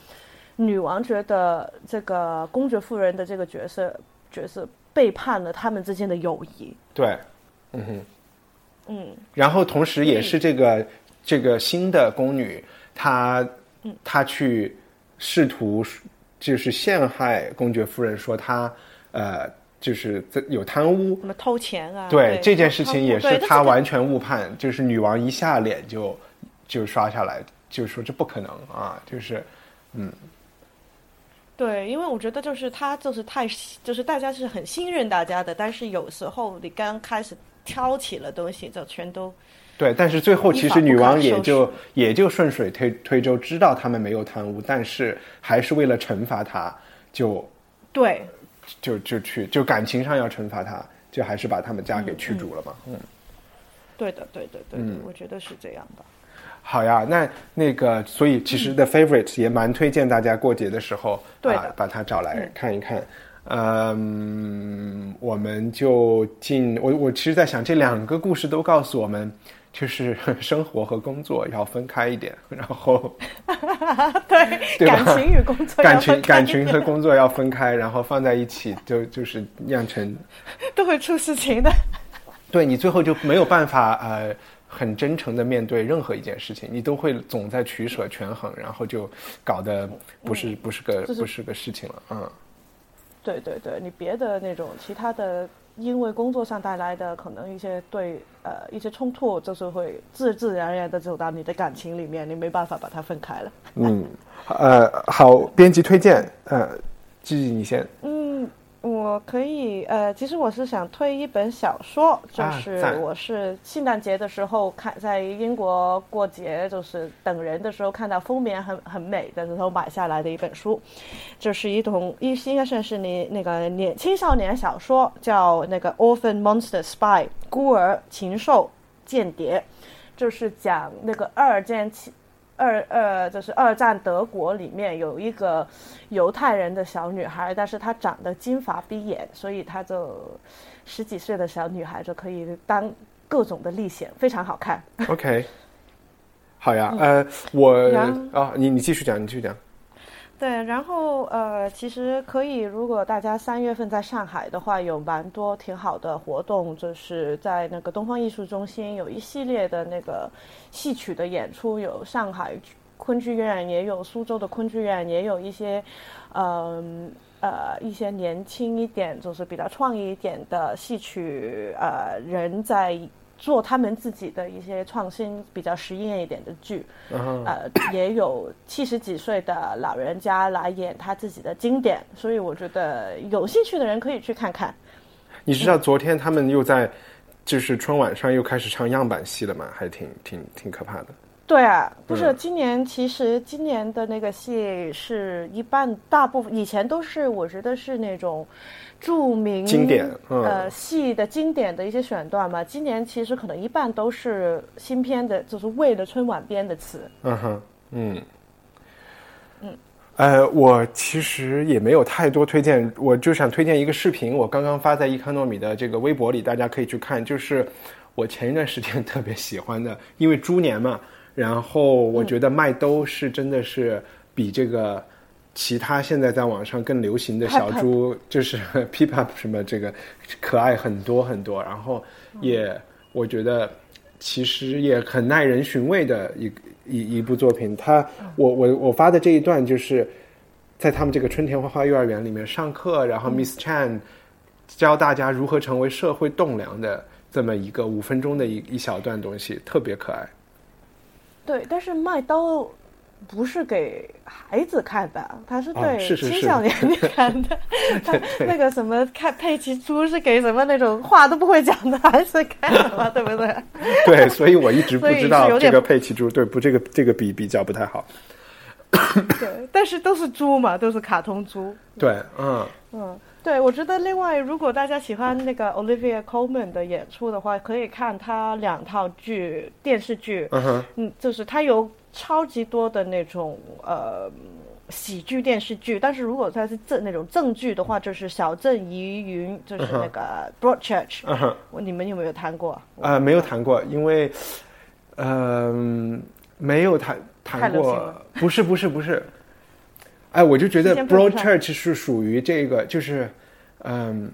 女王觉得这个公爵夫人的这个角色角色背叛了他们之间的友谊。对，嗯哼。嗯，然后同时也是这个、这个新的宫女，她她去试图就是陷害公爵夫人，说她呃就是在有贪污什，么偷钱啊？对这件事情也是她完。全误判，就是女王一下脸就就刷下来，就说这不可能啊，就是对，因为我觉得就是他就是太就是大家是很信任大家的，但是有时候你刚开始挑起了东西，就全都对，但是最后其实女王也就也就顺水推推舟，知道他们没有贪污，但是还是为了惩罚他，就对就就去就感情上要惩罚他，就还是把他们家给驱逐了嘛。嗯，对的，对的，对的，我觉得是这样的。好呀，那那个，所以其实 The Favorite 也蛮推荐大家过节的时候对啊，把它找来看一看。嗯，我们就进我我其实，在想这两个故事都告诉我们，就是 *laughs* 生活和工作要分开一点，然后 *laughs* 对，对感情与工作感情感情和工作要分开，然后放在一起就就是酿成都会出事情的。对你最后就没有办法呃很真诚的面对任何一件事情，你都会总在取舍权衡，然后就搞得不是、不是个就是不是个事情了，嗯，对对对，你别的那种其他的，因为工作上带来的可能一些对呃一些冲突，就是会自自然然的走到你的感情里面，你没办法把它分开了。嗯，呃，好，编辑推荐，呃，记忆你先，嗯，我可以呃，其实我是想推一本小说，就啊是我是圣诞节的时候看，在英国过节，就是等人的时候看到封面很很美的时候买下来的一本书，就是一种一应该算是你那个年青少年小说，叫那个 Orphan Monster Spy 孤儿禽兽间谍，就是讲那个二战期二呃就是二战德国里面有一个犹太人的小女孩，但是她长得金发碧眼，所以她就十几岁的小女孩就可以当各种的历险，非常好看。OK，好呀，呃，我啊、你你继续讲，你继续讲，对，然后呃，其实可以，如果大家三月份在上海的话，有蛮多挺好的活动，就是在那个东方艺术中心有一系列的那个戏曲的演出，有上海昆剧院，也有苏州的昆剧院，也有一些，嗯呃一些年轻一点，就是比较创意一点的戏曲呃人在做他们自己的一些创新、比较实验一点的剧，呃，也有七十几岁的老人家来演他自己的经典，所以我觉得有兴趣的人可以去看看。你知道昨天他们又在就是春晚上又开始唱样板戏了吗？还挺挺挺可怕的。对啊，不是今年，其实今年的那个戏是一半，大部分以前都是我觉得是那种著名经典呃戏的经典的一些选段嘛。今年其实可能一半都是新编的，就是为了春晚编的词。嗯哼，嗯，嗯，呃，我其实也没有太多推荐，我就想推荐一个视频，我刚刚发在伊康诺米的这个微博里，大家可以去看，就是我前一段时间特别喜欢的，因为猪年嘛。然后我觉得麦兜是真的是比这个其他现在在网上更流行的小猪，就是 *laughs* p p up 什么这个可爱很多很多。然后也我觉得其实也很耐人寻味的一一一部作品。他我我我发的这一段就是在他们这个春田花花幼儿园里面上课，然后 Miss Chan 教大家如何成为社会栋梁的这么一个五分钟的一一小段东西，特别可爱。对，但是麦刀不是给孩子看的，他是对青少年看的。*laughs* 那个什么看佩奇猪是给什么那种话都不会讲的孩子看的嘛，对不对？*laughs* 对，所以我一直不知道这个佩奇猪，对不？这个这个比比较不太好。对，但是都是猪嘛，都是卡通猪。对，嗯嗯。对，我觉得另外，如果大家喜欢那个 Olivia Colman 的演出的话，可以看他两套剧电视剧。嗯哼，嗯，就是他有超级多的那种呃喜剧电视剧，但是如果它是正那种正剧的话，就是《小镇疑云》，就是那个 Broadchurch。嗯哼，你们有没有谈过？啊，没有谈过，因为嗯，没有谈谈过。不是，不是，不是。哎，我就觉得 Broadchurch 是属于这个，就是，嗯，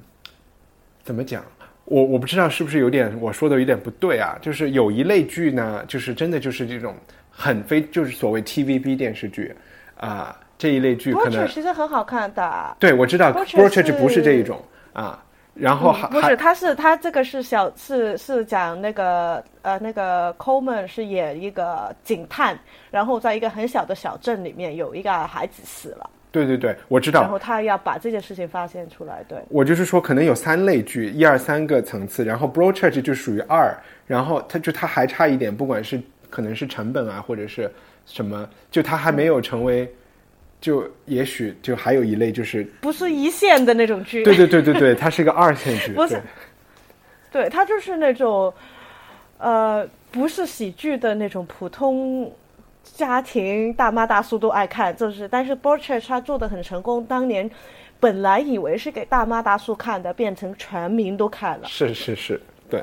怎么讲？我我不知道是不是有点我说的有点不对啊？就是有一类剧呢，就是真的就是这种很非就是所谓 TVB 电视剧啊，这一类剧可能其实很好看的。对，我知道 Broadchurch 不是这一种啊。然后还不是，他是他这个是小是是讲那个呃那个 Coleman 是演一个警探，然后在一个很小的小镇里面有一个孩子死了。对对对，我知道。然后他要把这件事情发现出来。对，我就是说可能有三类剧，一二三个层次，然后 Broadchurch 就属于二，然后他就他还差一点，不管是可能是成本啊或者是什么，就他还没有成为。就也许就还有一类就是不是一线的那种剧，对对对对对，它是一个二线剧，*laughs* 不是，对，它就是那种，呃，不是喜剧的那种普通家庭大妈大叔都爱看，就是但是 b o r c h e 他做的很成功，当年本来以为是给大妈大叔看的，变成全民都看了，是是是，对。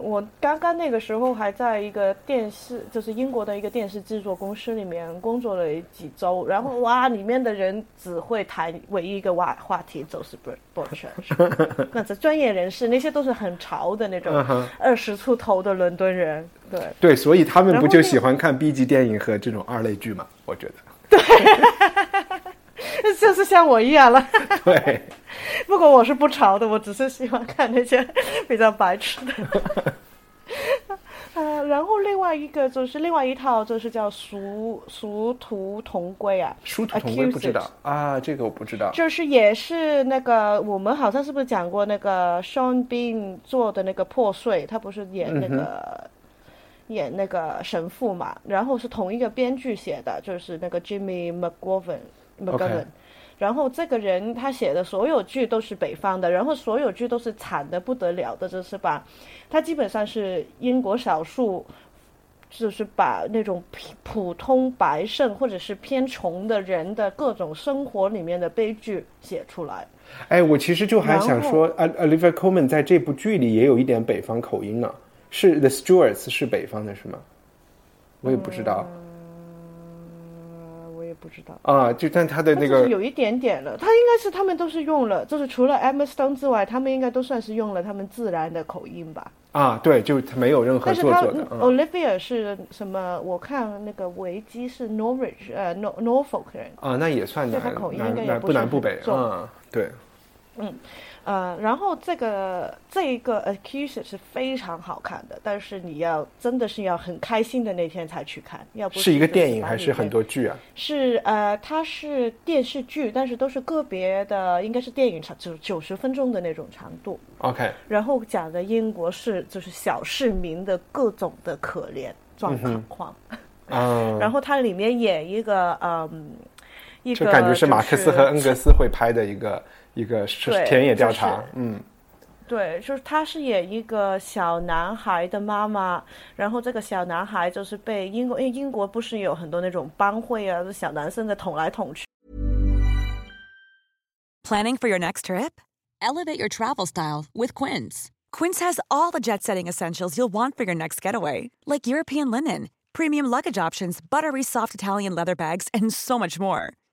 我刚刚那个时候还在一个电视，就是英国的一个电视制作公司里面工作了几周，然后哇，里面的人只会谈唯一一个话话题就是 b r o c h e r 那是专业人士，那些都是很潮的那种二十出头的伦敦人，对对，所以他们不就喜欢看 B 级电影和这种二类剧嘛？我觉得，对，*laughs* 就是像我一样了，*laughs* 对。不过我是不潮的，我只是喜欢看那些比较白痴的。*laughs* 呃，然后另外一个就是另外一套，就是叫《殊殊途同归》啊，《殊途同归》不知道啊，这个我不知道。就是也是那个我们好像是不是讲过那个 Sean Bean 做的那个破碎，他不是演那个演那个神父嘛？然后是同一个编剧写的，就是那个 Jimmy McGovern McGovern。然后这个人他写的所有剧都是北方的，然后所有剧都是惨的不得了的，就是把，他基本上是英国少数，就是把那种普普通白肾或者是偏穷的人的各种生活里面的悲剧写出来。哎，我其实就还想说，Olivia Colman 在这部剧里也有一点北方口音呢，是 The Stewarts 是北方的是吗？我也不知道。不知道啊，就但他的那个有一点点了，他应该是他们都是用了，就是除了 Emma Stone 之外，他们应该都算是用了他们自然的口音吧。啊，对，就他没有任何但是他做作的。嗯 Olivia 是什么？我看那个维基是 Norwich 呃 Nor Norfolk 人，啊，那也算对南他口音应该南南也不南不北，重嗯，对，呃，然后这个这一个 Accused 是非常好看的，但是你要真的是要很开心的那天才去看，要不是一个电影还是很多剧啊？是呃，它是电视剧，但是都是个别的，应该是电影长，就九十分钟的那种长度。OK，然后讲的英国是就是小市民的各种的可怜状况。嗯 *laughs* *laughs* 然后它里面演一个嗯，一个就感觉是马克思和恩格斯会拍的一个一个是对田野调就是查，嗯对，就是他是演一个小男孩的妈妈，然后这个小男孩就是被英国，因为英国不是有很多那种帮会啊，小男生的捅来捅去。 Planning for your next trip? Elevate your travel style with Quince. Quince has all the jet setting essentials you'll want for your next getaway, like European linen, premium luggage options, buttery soft Italian leather bags, and so much more.